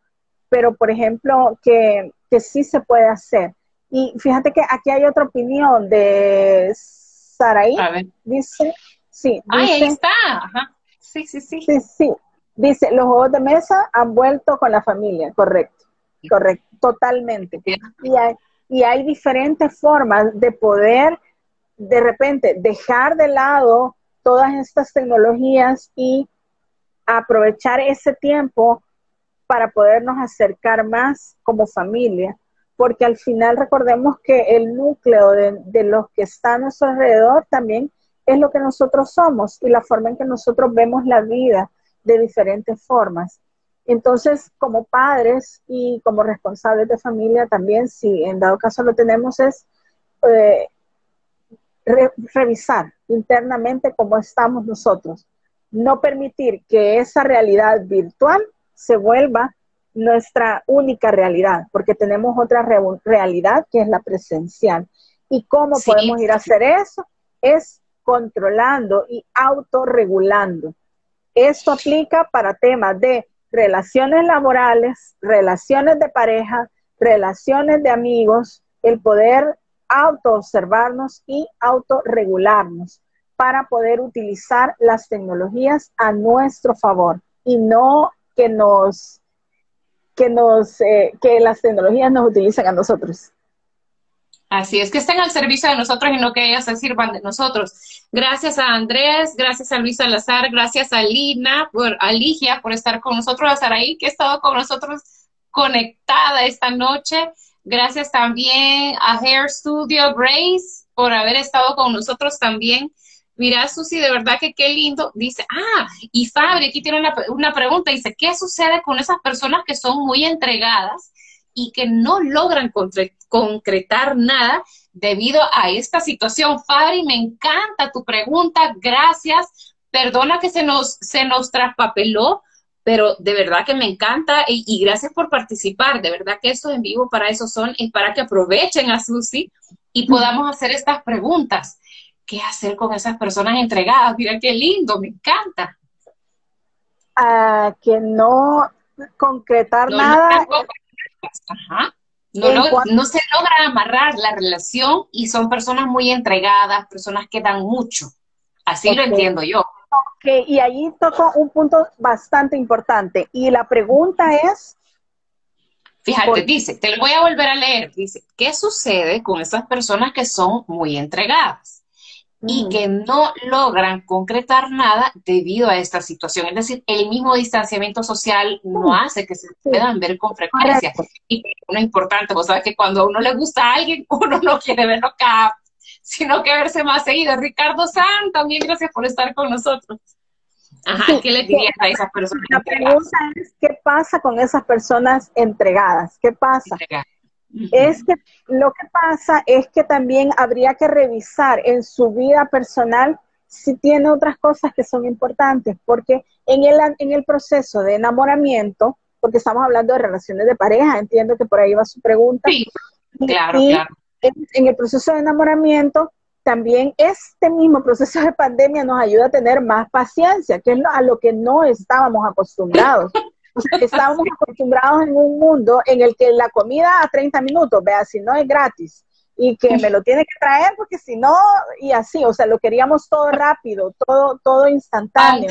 pero por ejemplo, que, que sí se puede hacer. Y fíjate que aquí hay otra opinión de Saraí, dice, sí, dice, ahí está, Ajá. Sí, sí, sí. Sí, sí. Dice, los juegos de mesa han vuelto con la familia, correcto. Correcto, totalmente. Y hay, y hay diferentes formas de poder de repente dejar de lado todas estas tecnologías y aprovechar ese tiempo para podernos acercar más como familia, porque al final recordemos que el núcleo de, de, los que está a nuestro alrededor también es lo que nosotros somos y la forma en que nosotros vemos la vida de diferentes formas. Entonces, como padres y como responsables de familia también, si en dado caso lo tenemos, es eh, revisar internamente cómo estamos nosotros. No permitir que esa realidad virtual se vuelva nuestra única realidad, porque tenemos otra realidad que es la presencial. ¿Y cómo podemos ir a hacer eso? Es controlando y autorregulando. Esto aplica para temas de relaciones laborales, relaciones de pareja, relaciones de amigos, el poder autoobservarnos y autorregularnos para poder utilizar las tecnologías a nuestro favor y no que nos que nos eh, que las tecnologías nos utilicen a nosotros. Así es, que estén al servicio de nosotros y no que ellas se sirvan de nosotros. Gracias a Andrés, gracias a Luis Salazar, gracias a Lina, por, a Ligia por estar con nosotros, a Saraí que ha estado con nosotros conectada esta noche. Gracias también a Hair Studio Grace por haber estado con nosotros también. Mira, Susi, de verdad que qué lindo. Dice, ah, y Fabri aquí tiene una, una pregunta. Dice, ¿qué sucede con esas personas que son muy entregadas y que no logran concretar nada debido a esta situación. Fabri, me encanta tu pregunta, gracias. Perdona que se nos, se nos traspapeló, pero de verdad que me encanta y, gracias por participar. De verdad que estos en vivo para eso son y para que aprovechen a Susi y podamos hacer estas preguntas. ¿Qué hacer con esas personas entregadas? Mira qué lindo, me encanta. Ah, que no concretar nada. No, se logra amarrar la relación y son personas muy entregadas, personas que dan mucho. Así lo entiendo yo. Ok, y ahí toco un punto bastante importante. Y la pregunta es... Fíjate, dice, te lo voy a volver a leer. Dice, ¿qué sucede con esas personas que son muy entregadas? Y que no logran concretar nada debido a esta situación. Es decir, el mismo distanciamiento social no hace que se puedan ver con frecuencia. Y lo importante, vos sabes que cuando a uno le gusta a alguien, uno no quiere verlo acá, sino que verse más seguido. Ricardo San, también gracias por estar con nosotros. Ajá, ¿qué le dirías a esas personas? La pregunta es, ¿qué pasa con esas personas entregadas? ¿Qué pasa? Es que lo que pasa es que también habría que revisar en su vida personal si tiene otras cosas que son importantes, porque en el, en el proceso de enamoramiento, porque estamos hablando de relaciones de pareja, entiendo que por ahí va su pregunta. Sí, claro, claro. en, el proceso de enamoramiento, también este mismo proceso de pandemia nos ayuda a tener más paciencia, que es a lo que no estábamos acostumbrados. estábamos acostumbrados en un mundo en el que la comida a 30 minutos, vea, si no es gratis, y que me lo tiene que traer porque si no, y así, o sea, lo queríamos todo rápido, todo, todo instantáneo.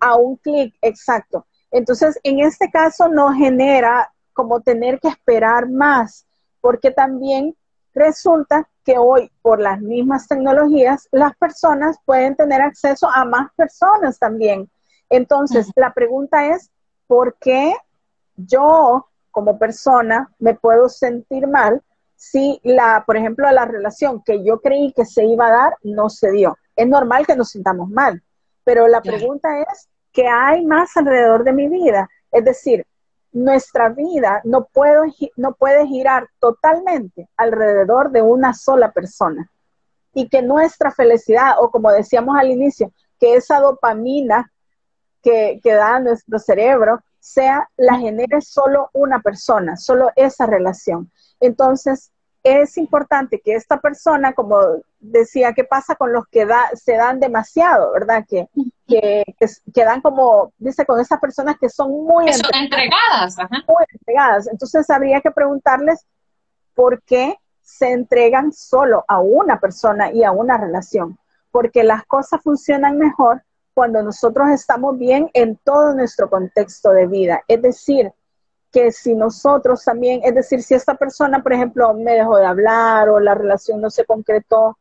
A un clic, exacto. Entonces, en este caso nos genera como tener que esperar más, porque también resulta que hoy, por las mismas tecnologías, las personas pueden tener acceso a más personas también. Entonces, la pregunta es, ¿por qué yo como persona me puedo sentir mal si la, por ejemplo, la relación que yo creí que se iba a dar no se dio. Es normal que nos sintamos mal, pero la pregunta es, ¿qué hay más alrededor de mi vida? Es decir, nuestra vida no, puedo, no puede girar totalmente alrededor de una sola persona. Y que nuestra felicidad, o como decíamos al inicio, que esa dopamina que, que da nuestro cerebro, sea la genere solo una persona, solo esa relación. Entonces, es importante que esta persona, como decía, ¿qué pasa con los que da, se dan demasiado, verdad? Que, que, que, dan como, dice, con esas personas que son muy que son entregadas. Muy entregadas. Entonces habría que preguntarles por qué se entregan solo a una persona y a una relación. Porque las cosas funcionan mejor cuando nosotros estamos bien en todo nuestro contexto de vida. Es decir, que si nosotros también, es decir, si esta persona, por ejemplo, me dejó de hablar o la relación no se concretó,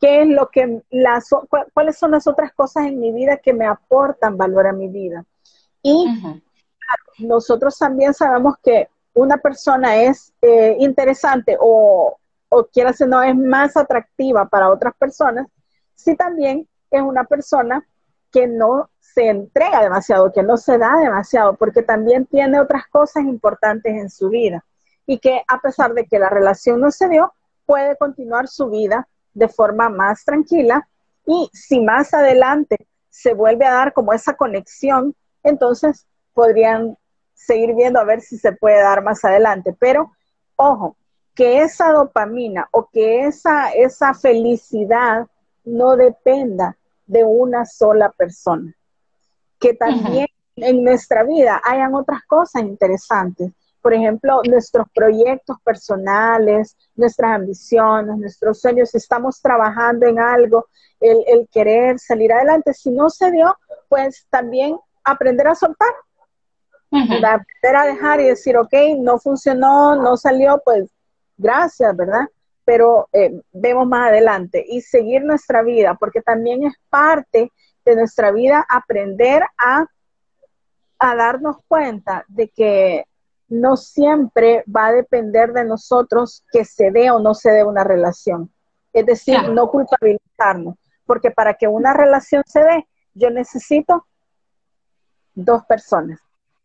¿qué es lo que las, cuáles son las otras cosas en mi vida que me aportan valor a mi vida? Y nosotros también sabemos que una persona es eh, interesante o, o quiera si no es más atractiva para otras personas, si también es una persona que no se entrega demasiado, que no se da demasiado, porque también tiene otras cosas importantes en su vida y que a pesar de que la relación no se dio, puede continuar su vida de forma más tranquila y si más adelante se vuelve a dar como esa conexión, entonces podrían seguir viendo a ver si se puede dar más adelante. Pero ojo, que esa dopamina o que esa, esa felicidad no dependa de una sola persona que también en nuestra vida hayan otras cosas interesantes. Por ejemplo, nuestros proyectos personales, nuestras ambiciones, nuestros sueños, si estamos trabajando en algo, el, querer salir adelante. Si no se dio, pues también aprender a soltar, aprender a dejar y decir, ok, no funcionó, no salió, pues gracias, ¿verdad? Pero eh, vemos más adelante y seguir nuestra vida, porque también es parte de nuestra vida aprender a, a darnos cuenta de que no siempre va a depender de nosotros que se dé o no se dé una relación. Es decir, no culpabilizarnos, porque para que una relación se dé, yo necesito dos personas.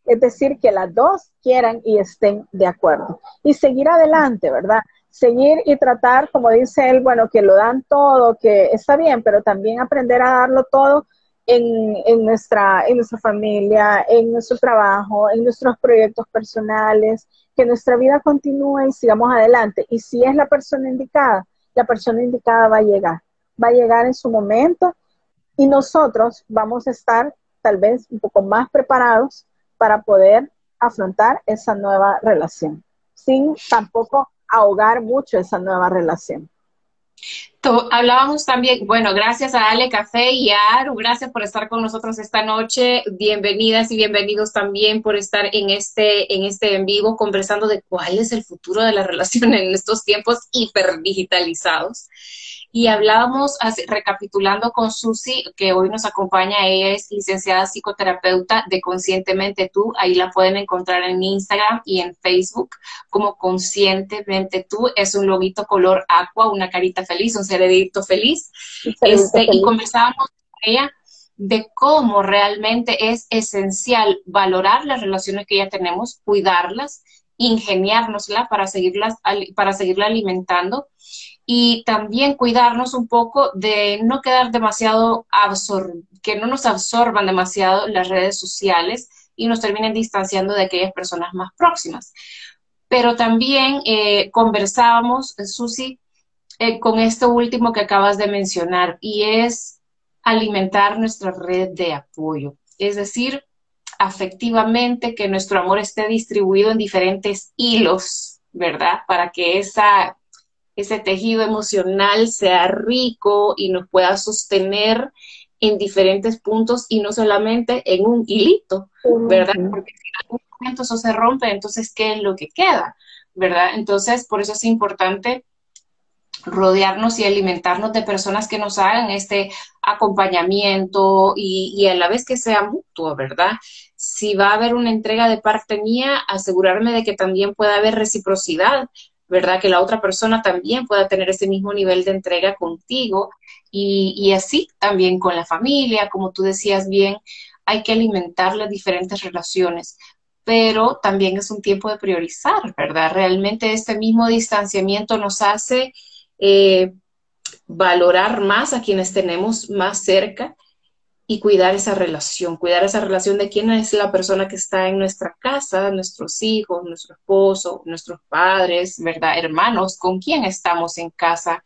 Es decir, que las dos quieran y estén de acuerdo. Y seguir adelante, ¿verdad? Seguir y tratar, como dice él, bueno, que lo dan todo, que está bien, pero también aprender a darlo todo en, en, nuestra, en nuestra familia, en nuestro trabajo, en nuestros proyectos personales, que nuestra vida continúe y sigamos adelante. Y si es la persona indicada, la persona indicada va a llegar, va a llegar en su momento y nosotros vamos a estar tal vez un poco más preparados para poder afrontar esa nueva relación, sin tampoco ahogar mucho esa nueva relación. Hablábamos también, bueno, gracias a Ale Café y a Aru, gracias por estar con nosotros esta noche. Bienvenidas y bienvenidos también por estar en este, en este en vivo conversando de cuál es el futuro de la relación en estos tiempos hiperdigitalizados. Y hablábamos, recapitulando con Susi, que hoy nos acompaña, ella es licenciada psicoterapeuta de Conscientemente Tú, ahí la pueden encontrar en Instagram y en Facebook como Conscientemente Tú, es un lobito color aqua, una carita feliz, un cerebrito feliz, este, y conversábamos con ella de cómo realmente es esencial valorar las relaciones que ya tenemos, cuidarlas, ingeniárnosla para seguirlas, para seguirla alimentando y también cuidarnos un poco de no quedar demasiado que no nos absorban demasiado las redes sociales y nos terminen distanciando de aquellas personas más próximas. Pero también eh, conversábamos, Susi, eh, con esto último que acabas de mencionar, y es alimentar nuestra red de apoyo. Es decir, afectivamente, que nuestro amor esté distribuido en diferentes hilos, ¿verdad? Para que esa, ese tejido emocional sea rico y nos pueda sostener en diferentes puntos y no solamente en un hilito, ¿verdad? Porque si en algún momento eso se rompe, entonces, ¿qué es lo que queda? ¿Verdad? Entonces, por eso es importante rodearnos y alimentarnos de personas que nos hagan este acompañamiento y, y, a la vez que sea mutuo, ¿verdad? Si va a haber una entrega de parte mía, asegurarme de que también pueda haber reciprocidad, ¿verdad? Que la otra persona también pueda tener ese mismo nivel de entrega contigo y, así también con la familia, como tú decías bien, hay que alimentar las diferentes relaciones, pero también es un tiempo de priorizar, ¿verdad? Realmente este mismo distanciamiento nos hace eh, valorar más a quienes tenemos más cerca y cuidar esa relación, cuidar esa relación de quién es la persona que está en nuestra casa, nuestros hijos, nuestro esposo, nuestros padres, ¿verdad? Hermanos, con quién estamos en casa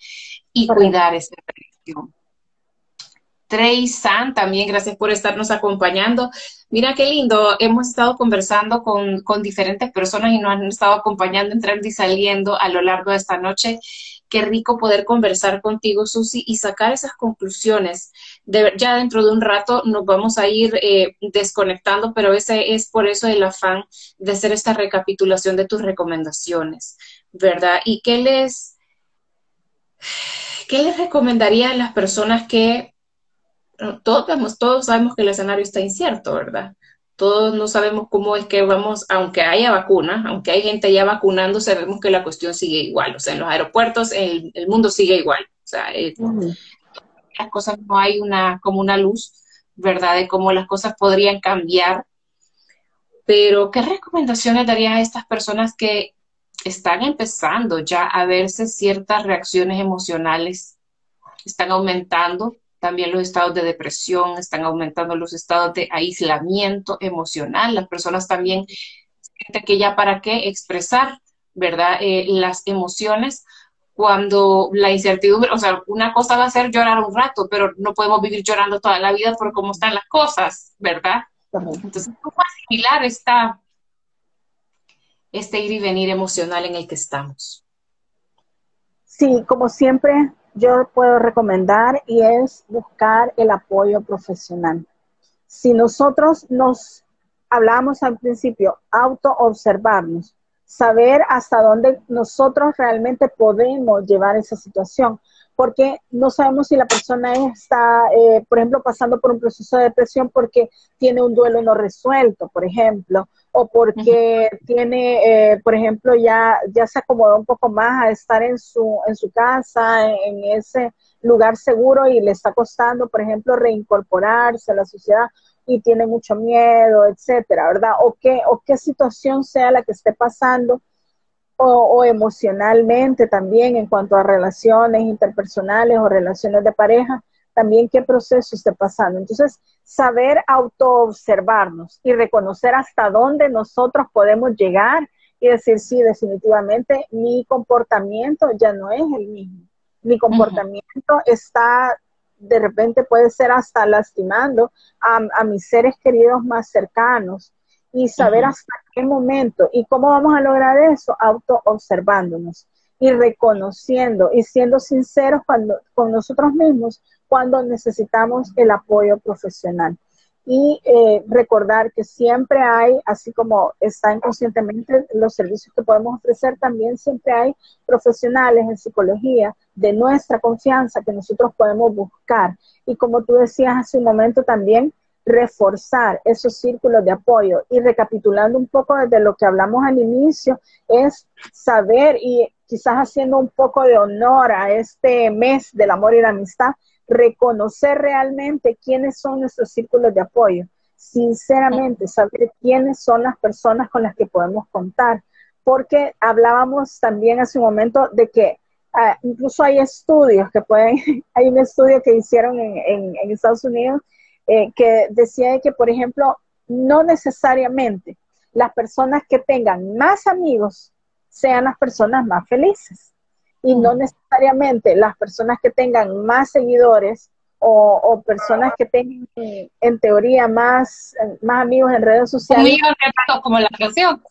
y cuidar esa relación. Trey San, también gracias por estarnos acompañando. Mira qué lindo, hemos estado conversando con, con diferentes personas y nos han estado acompañando entrando y saliendo a lo largo de esta noche qué rico poder conversar contigo, Susi, y sacar esas conclusiones. De, ya dentro de un rato nos vamos a ir eh, desconectando, pero ese es por eso el afán de hacer esta recapitulación de tus recomendaciones, ¿verdad? ¿Y qué les, qué les recomendaría a las personas que todos, todos sabemos que el escenario está incierto, ¿verdad? todos no sabemos cómo es que vamos, aunque haya vacunas, aunque hay gente ya vacunando, sabemos que la cuestión sigue igual. O sea, en los aeropuertos el, mundo sigue igual. O sea, eh, las cosas no hay una, como una luz, ¿verdad? De cómo las cosas podrían cambiar. Pero, ¿qué recomendaciones darías a estas personas que están empezando ya a verse ciertas reacciones emocionales? Están aumentando también los estados de depresión, están aumentando los estados de aislamiento emocional. Las personas también sienten que ya para qué expresar, ¿verdad? Eh, las emociones cuando la incertidumbre, o sea, una cosa va a ser llorar un rato, pero no podemos vivir llorando toda la vida por cómo están las cosas, ¿verdad? Entonces, ¿cómo asimilar esta, este ir y venir emocional en el que estamos? Sí, como siempre, yo puedo recomendar y es buscar el apoyo profesional. Si nosotros nos hablamos al principio, auto-observarnos, saber hasta dónde nosotros realmente podemos llevar esa situación, porque no sabemos si la persona está, eh, por ejemplo, pasando por un proceso de depresión porque tiene un duelo no resuelto, por ejemplo, o porque tiene, eh, por ejemplo, ya, ya se acomodó un poco más a estar en su, en su casa, en, ese lugar seguro y le está costando, por ejemplo, reincorporarse a la sociedad y tiene mucho miedo, etcétera, ¿verdad? O qué, o qué situación sea la que esté pasando, o, o emocionalmente también en cuanto a relaciones interpersonales o relaciones de pareja, también qué proceso esté pasando. Entonces, saber autoobservarnos y reconocer hasta dónde nosotros podemos llegar y decir, sí, definitivamente mi comportamiento ya no es el mismo. Mi comportamiento está, de repente puede ser hasta lastimando a, mis seres queridos más cercanos y saber hasta qué momento y cómo vamos a lograr eso, autoobservándonos y reconociendo y siendo sinceros cuando, con nosotros mismos cuando necesitamos el apoyo profesional. Y eh, recordar que siempre hay, así como está inconscientemente los servicios que podemos ofrecer, también siempre hay profesionales en psicología de nuestra confianza que nosotros podemos buscar. Y como tú decías hace un momento también, reforzar esos círculos de apoyo. Y recapitulando un poco desde lo que hablamos al inicio, es saber y quizás haciendo un poco de honor a este mes del amor y la amistad, reconocer realmente quiénes son nuestros círculos de apoyo, sinceramente saber quiénes son las personas con las que podemos contar, porque hablábamos también hace un momento de que ah, incluso hay estudios que pueden, hay un estudio que hicieron en, Estados Unidos eh, que decía que, por ejemplo, no necesariamente las personas que tengan más amigos sean las personas más felices. Y no necesariamente las personas que tengan más seguidores o, personas que tengan en teoría más, más amigos en redes sociales. Amigos como la canción.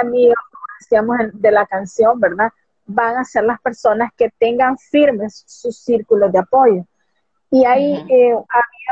Amigos, decíamos de la canción, ¿verdad? Van a ser las personas que tengan firmes sus círculos de apoyo. Y ahí eh,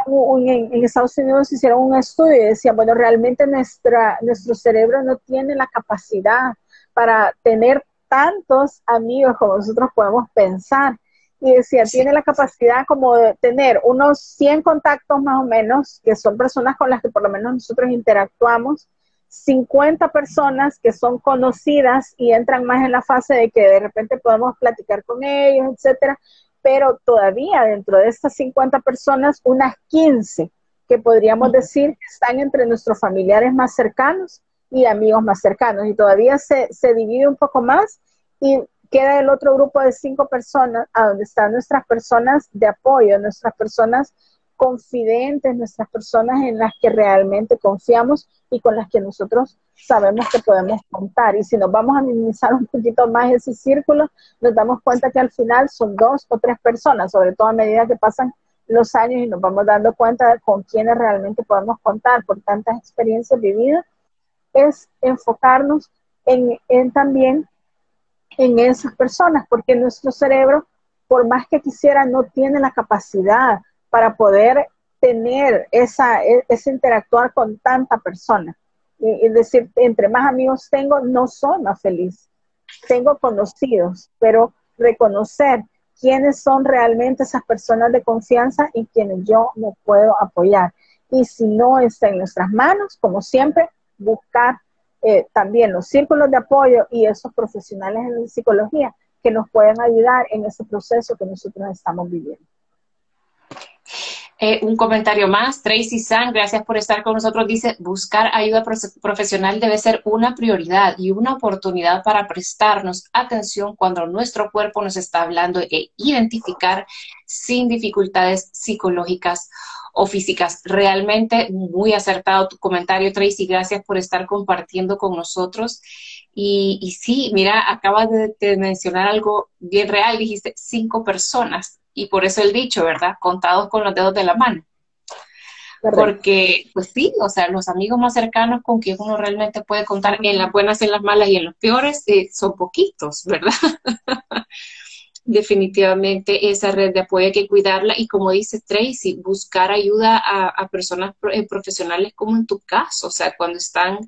en, Estados Unidos hicieron un estudio y decían, bueno, realmente nuestra, nuestro cerebro no tiene la capacidad para tener tantos amigos como nosotros podemos pensar. Y decía, tiene la capacidad como de tener unos 100 contactos más o menos, que son personas con las que por lo menos nosotros interactuamos, 50 personas que son conocidas y entran más en la fase de que de repente podemos platicar con ellos, etcétera, pero todavía dentro de estas 50 personas, unas 15 que podríamos decir están entre nuestros familiares más cercanos y amigos más cercanos. Y todavía se, se divide un poco más y queda el otro grupo de cinco personas a donde están nuestras personas de apoyo, nuestras personas confidentes, nuestras personas en las que realmente confiamos y con las que nosotros sabemos que podemos contar. Y si nos vamos a minimizar un poquito más ese círculo, nos damos cuenta que al final son dos o tres personas, sobre todo a medida que pasan los años y nos vamos dando cuenta de con quiénes realmente podemos contar por tantas experiencias vividas, es enfocarnos en, también en esas personas, porque nuestro cerebro, por más que quisiera, no tiene la capacidad para poder tener esa, e, ese interactuar con tanta persona. Es decir, entre más amigos tengo, no soy más feliz. Tengo conocidos, pero reconocer quiénes son realmente esas personas de confianza y quienes yo me puedo apoyar. Y si no está en nuestras manos, como siempre, buscar eh, también los círculos de apoyo y esos profesionales en psicología que nos pueden ayudar en ese proceso que nosotros estamos viviendo. Eh, un comentario más, Tracy San, gracias por estar con nosotros. Dice, buscar ayuda profesional debe ser una prioridad y una oportunidad para prestarnos atención cuando nuestro cuerpo nos está hablando e identificar sin dificultades psicológicas o físicas. Realmente muy acertado tu comentario, Tracy. Gracias por estar compartiendo con nosotros. Y, y sí, mira, acabas de mencionar algo bien real. Dijiste cinco personas y por eso el dicho, ¿verdad? Contados con los dedos de la mano. Porque, pues sí, o sea, los amigos más cercanos con quien uno realmente puede contar en las buenas, en las malas y en los peores eh, son poquitos, ¿verdad? Definitivamente esa red de apoyo hay que cuidarla y como dice Tracy, buscar ayuda a, personas eh, profesionales como en tu caso, o sea, cuando están,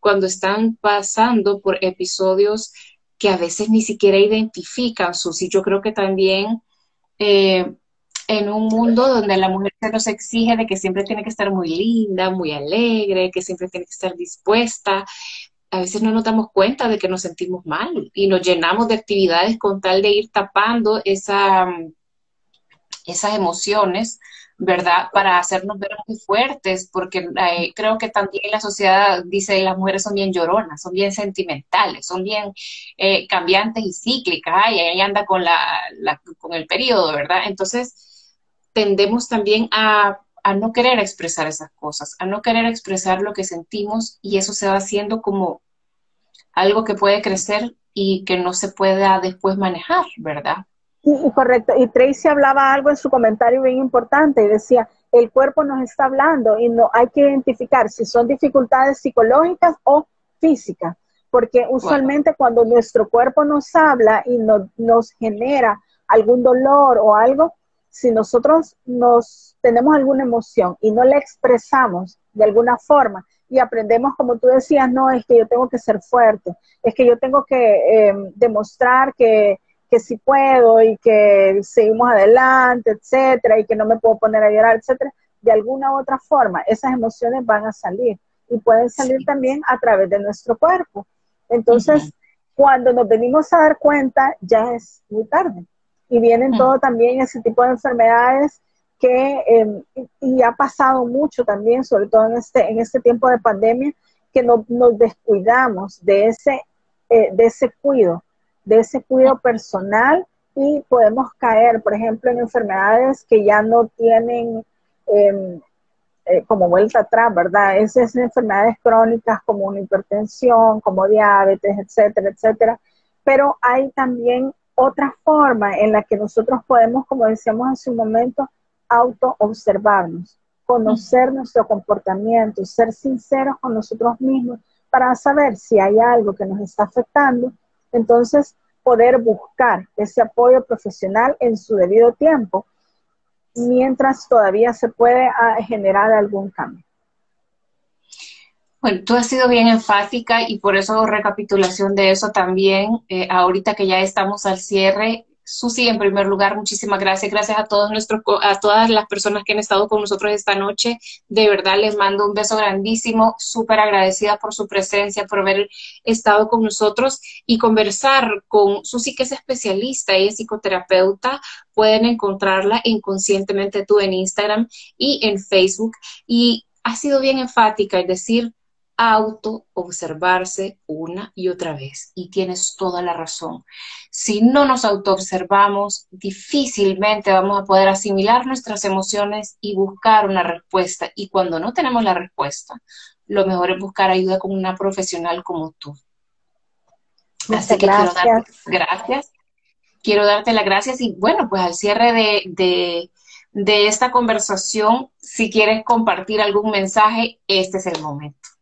cuando están pasando por episodios que a veces ni siquiera identifican sus, y yo creo que también eh, en un mundo donde la mujer se nos exige de que siempre tiene que estar muy linda, muy alegre, que siempre tiene que estar dispuesta, a veces no nos damos cuenta de que nos sentimos mal y nos llenamos de actividades con tal de ir tapando esa, esas emociones ¿verdad? Para hacernos ver muy fuertes, porque eh, creo que también la sociedad dice las mujeres son bien lloronas, son bien sentimentales, son bien eh, cambiantes y cíclicas, y ahí anda con, la, con el periodo, ¿verdad? Entonces, tendemos también a, a no querer expresar esas cosas, a no querer expresar lo que sentimos y eso se va haciendo como algo que puede crecer y que no se pueda después manejar, ¿verdad? Y, correcto. Y Tracy hablaba algo en su comentario bien importante y decía, el cuerpo nos está hablando y no hay que identificar si son dificultades psicológicas o físicas, porque usualmente cuando nuestro cuerpo nos habla y nos genera algún dolor o algo, si nosotros nos tenemos alguna emoción y no la expresamos de alguna forma y aprendemos, como tú decías, no, es que yo tengo que ser fuerte, es que yo tengo que eh, demostrar que que sí puedo y que seguimos adelante, etcétera, y que no me puedo poner a llorar, etcétera, de alguna u otra forma, esas emociones van a salir y pueden salir también a través de nuestro cuerpo. Entonces, cuando nos venimos a dar cuenta, ya es muy tarde. Y vienen todo también ese tipo de enfermedades que, em, y ha pasado mucho también, sobre todo en este, en este tiempo de pandemia, que no, nos descuidamos de ese, eh, de ese cuidado de ese cuidado personal y podemos caer, por ejemplo, en enfermedades que ya no tienen em, eh, como vuelta atrás, ¿verdad? Esas enfermedades crónicas como una hipertensión, como diabetes, etcétera, etcétera. Pero hay también otra forma en la que nosotros podemos, como decíamos hace un momento, auto-observarnos, conocer nuestro comportamiento, ser sinceros con nosotros mismos para saber si hay algo que nos está afectando. Entonces, poder buscar ese apoyo profesional en su debido tiempo mientras todavía se puede ah, generar algún cambio. Bueno, tú has sido bien enfática y por eso recapitulación de eso también, eh, ahorita que ya estamos al cierre, Susi, en primer lugar, muchísimas gracias. Gracias a todos nuestros, a todas las personas que han estado con nosotros esta noche. De verdad les mando un beso grandísimo, súper agradecida por su presencia, por haber estado con nosotros y conversar con Susi, que es especialista y es psicoterapeuta. Pueden encontrarla inconscientemente tú en Instagram y en Facebook. Y ha sido bien enfática, es decir, auto observarse una y otra vez. Y tienes toda la razón. Si no nos auto observamos, difícilmente vamos a poder asimilar nuestras emociones y buscar una respuesta. Y cuando no tenemos la respuesta, lo mejor es buscar ayuda con una profesional como tú. Así que gracias. quiero darte gracias. Quiero darte las gracias y bueno, pues al cierre de, de, de esta conversación, si quieres compartir algún mensaje, este es el momento.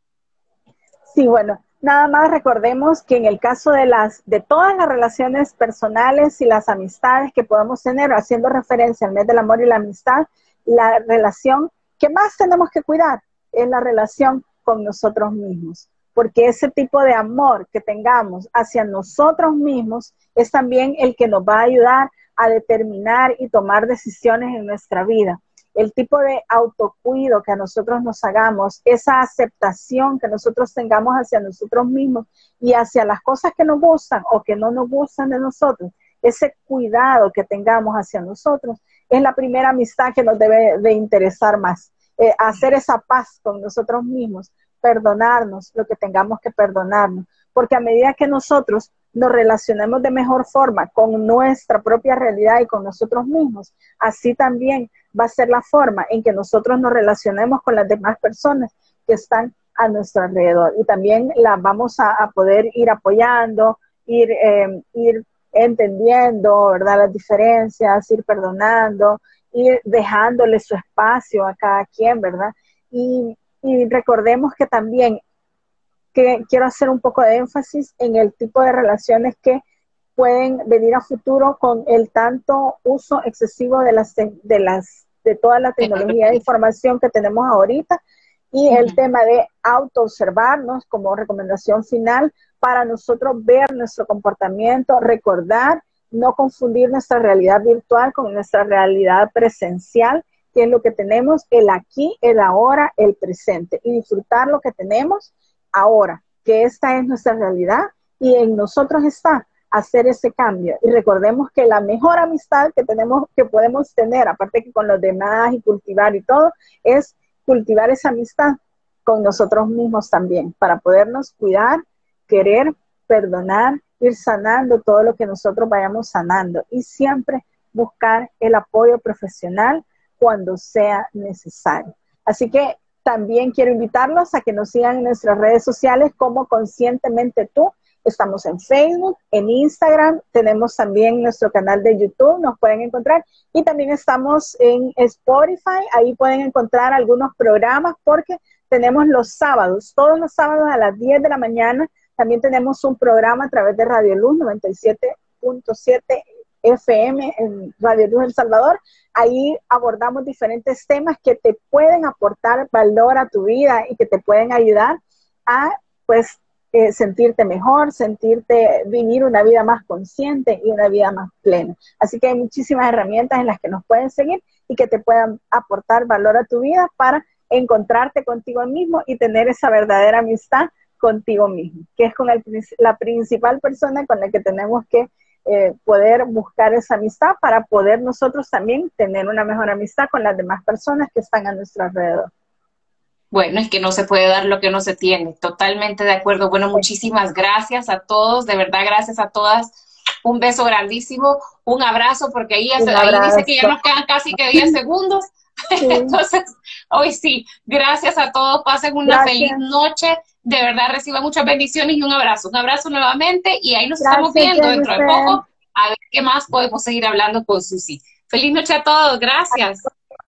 Sí, bueno, nada más recordemos que en el caso de las de todas las relaciones personales y las amistades que podemos tener, haciendo referencia al mes del amor y la amistad, la relación que más tenemos que cuidar es la relación con nosotros mismos, porque ese tipo de amor que tengamos hacia nosotros mismos es también el que nos va a ayudar a determinar y tomar decisiones en nuestra vida el tipo de autocuido que a nosotros nos hagamos, esa aceptación que nosotros tengamos hacia nosotros mismos y hacia las cosas que nos gustan o que no nos gustan de nosotros, ese cuidado que tengamos hacia nosotros, es la primera amistad que nos debe de interesar más. Eh, hacer esa paz con nosotros mismos, perdonarnos lo que tengamos que perdonarnos, porque a medida que nosotros nos relacionemos de mejor forma con nuestra propia realidad y con nosotros mismos, así también va a ser la forma en que nosotros nos relacionemos con las demás personas que están a nuestro alrededor. Y también la vamos a, poder ir apoyando, ir, eh, ir entendiendo, ¿verdad? Las diferencias, ir perdonando, ir dejándole su espacio a cada quien, ¿verdad? Y recordemos que también que quiero hacer un poco de énfasis en el tipo de relaciones que pueden venir a futuro con el tanto uso excesivo de las de las de toda la tecnología de información que tenemos ahorita y el tema de auto-observarnos como recomendación final para nosotros ver nuestro comportamiento, recordar, no confundir nuestra realidad virtual con nuestra realidad presencial, que es lo que tenemos, el aquí, el ahora, el presente, y disfrutar lo que tenemos ahora, que esta es nuestra realidad y en nosotros está hacer ese cambio. Y recordemos que la mejor amistad que tenemos, que podemos tener, aparte que con los demás y cultivar y todo, es cultivar esa amistad con nosotros mismos también, para podernos cuidar, querer, perdonar, ir sanando todo lo que nosotros vayamos sanando y siempre buscar el apoyo profesional cuando sea necesario. Así que también quiero invitarlos a que nos sigan en nuestras redes sociales como Conscientemente Tú Estamos en Facebook, en Instagram, tenemos también nuestro canal de YouTube, nos pueden encontrar. Y también estamos en Spotify, ahí pueden encontrar algunos programas porque tenemos los sábados, todos los sábados a las 10 de la mañana. También tenemos un programa a través de Radio Luz 97.7 FM en Radio Luz El Salvador. Ahí abordamos diferentes temas que te pueden aportar valor a tu vida y que te pueden ayudar a pues eh, sentirte mejor, sentirte vivir una vida más consciente y una vida más plena. Así que hay muchísimas herramientas en las que nos pueden seguir y que te puedan aportar valor a tu vida para encontrarte contigo mismo y tener esa verdadera amistad contigo mismo, que es con la principal persona con la que tenemos que eh, poder buscar esa amistad para poder nosotros también tener una mejor amistad con las demás personas que están a nuestro alrededor. Bueno, es que no se puede dar lo que no se tiene. Totalmente de acuerdo. Bueno, muchísimas gracias a todos, de verdad, gracias a todas. Un beso grandísimo, un abrazo, porque ahí, ahí dice que ya nos quedan casi que 10 segundos. Entonces, hoy sí, gracias a todos, pasen una feliz noche, de verdad reciban muchas bendiciones y un abrazo, un abrazo nuevamente y ahí nos estamos viendo dentro de poco a ver qué más podemos seguir hablando con Susi. Feliz noche a todos, gracias.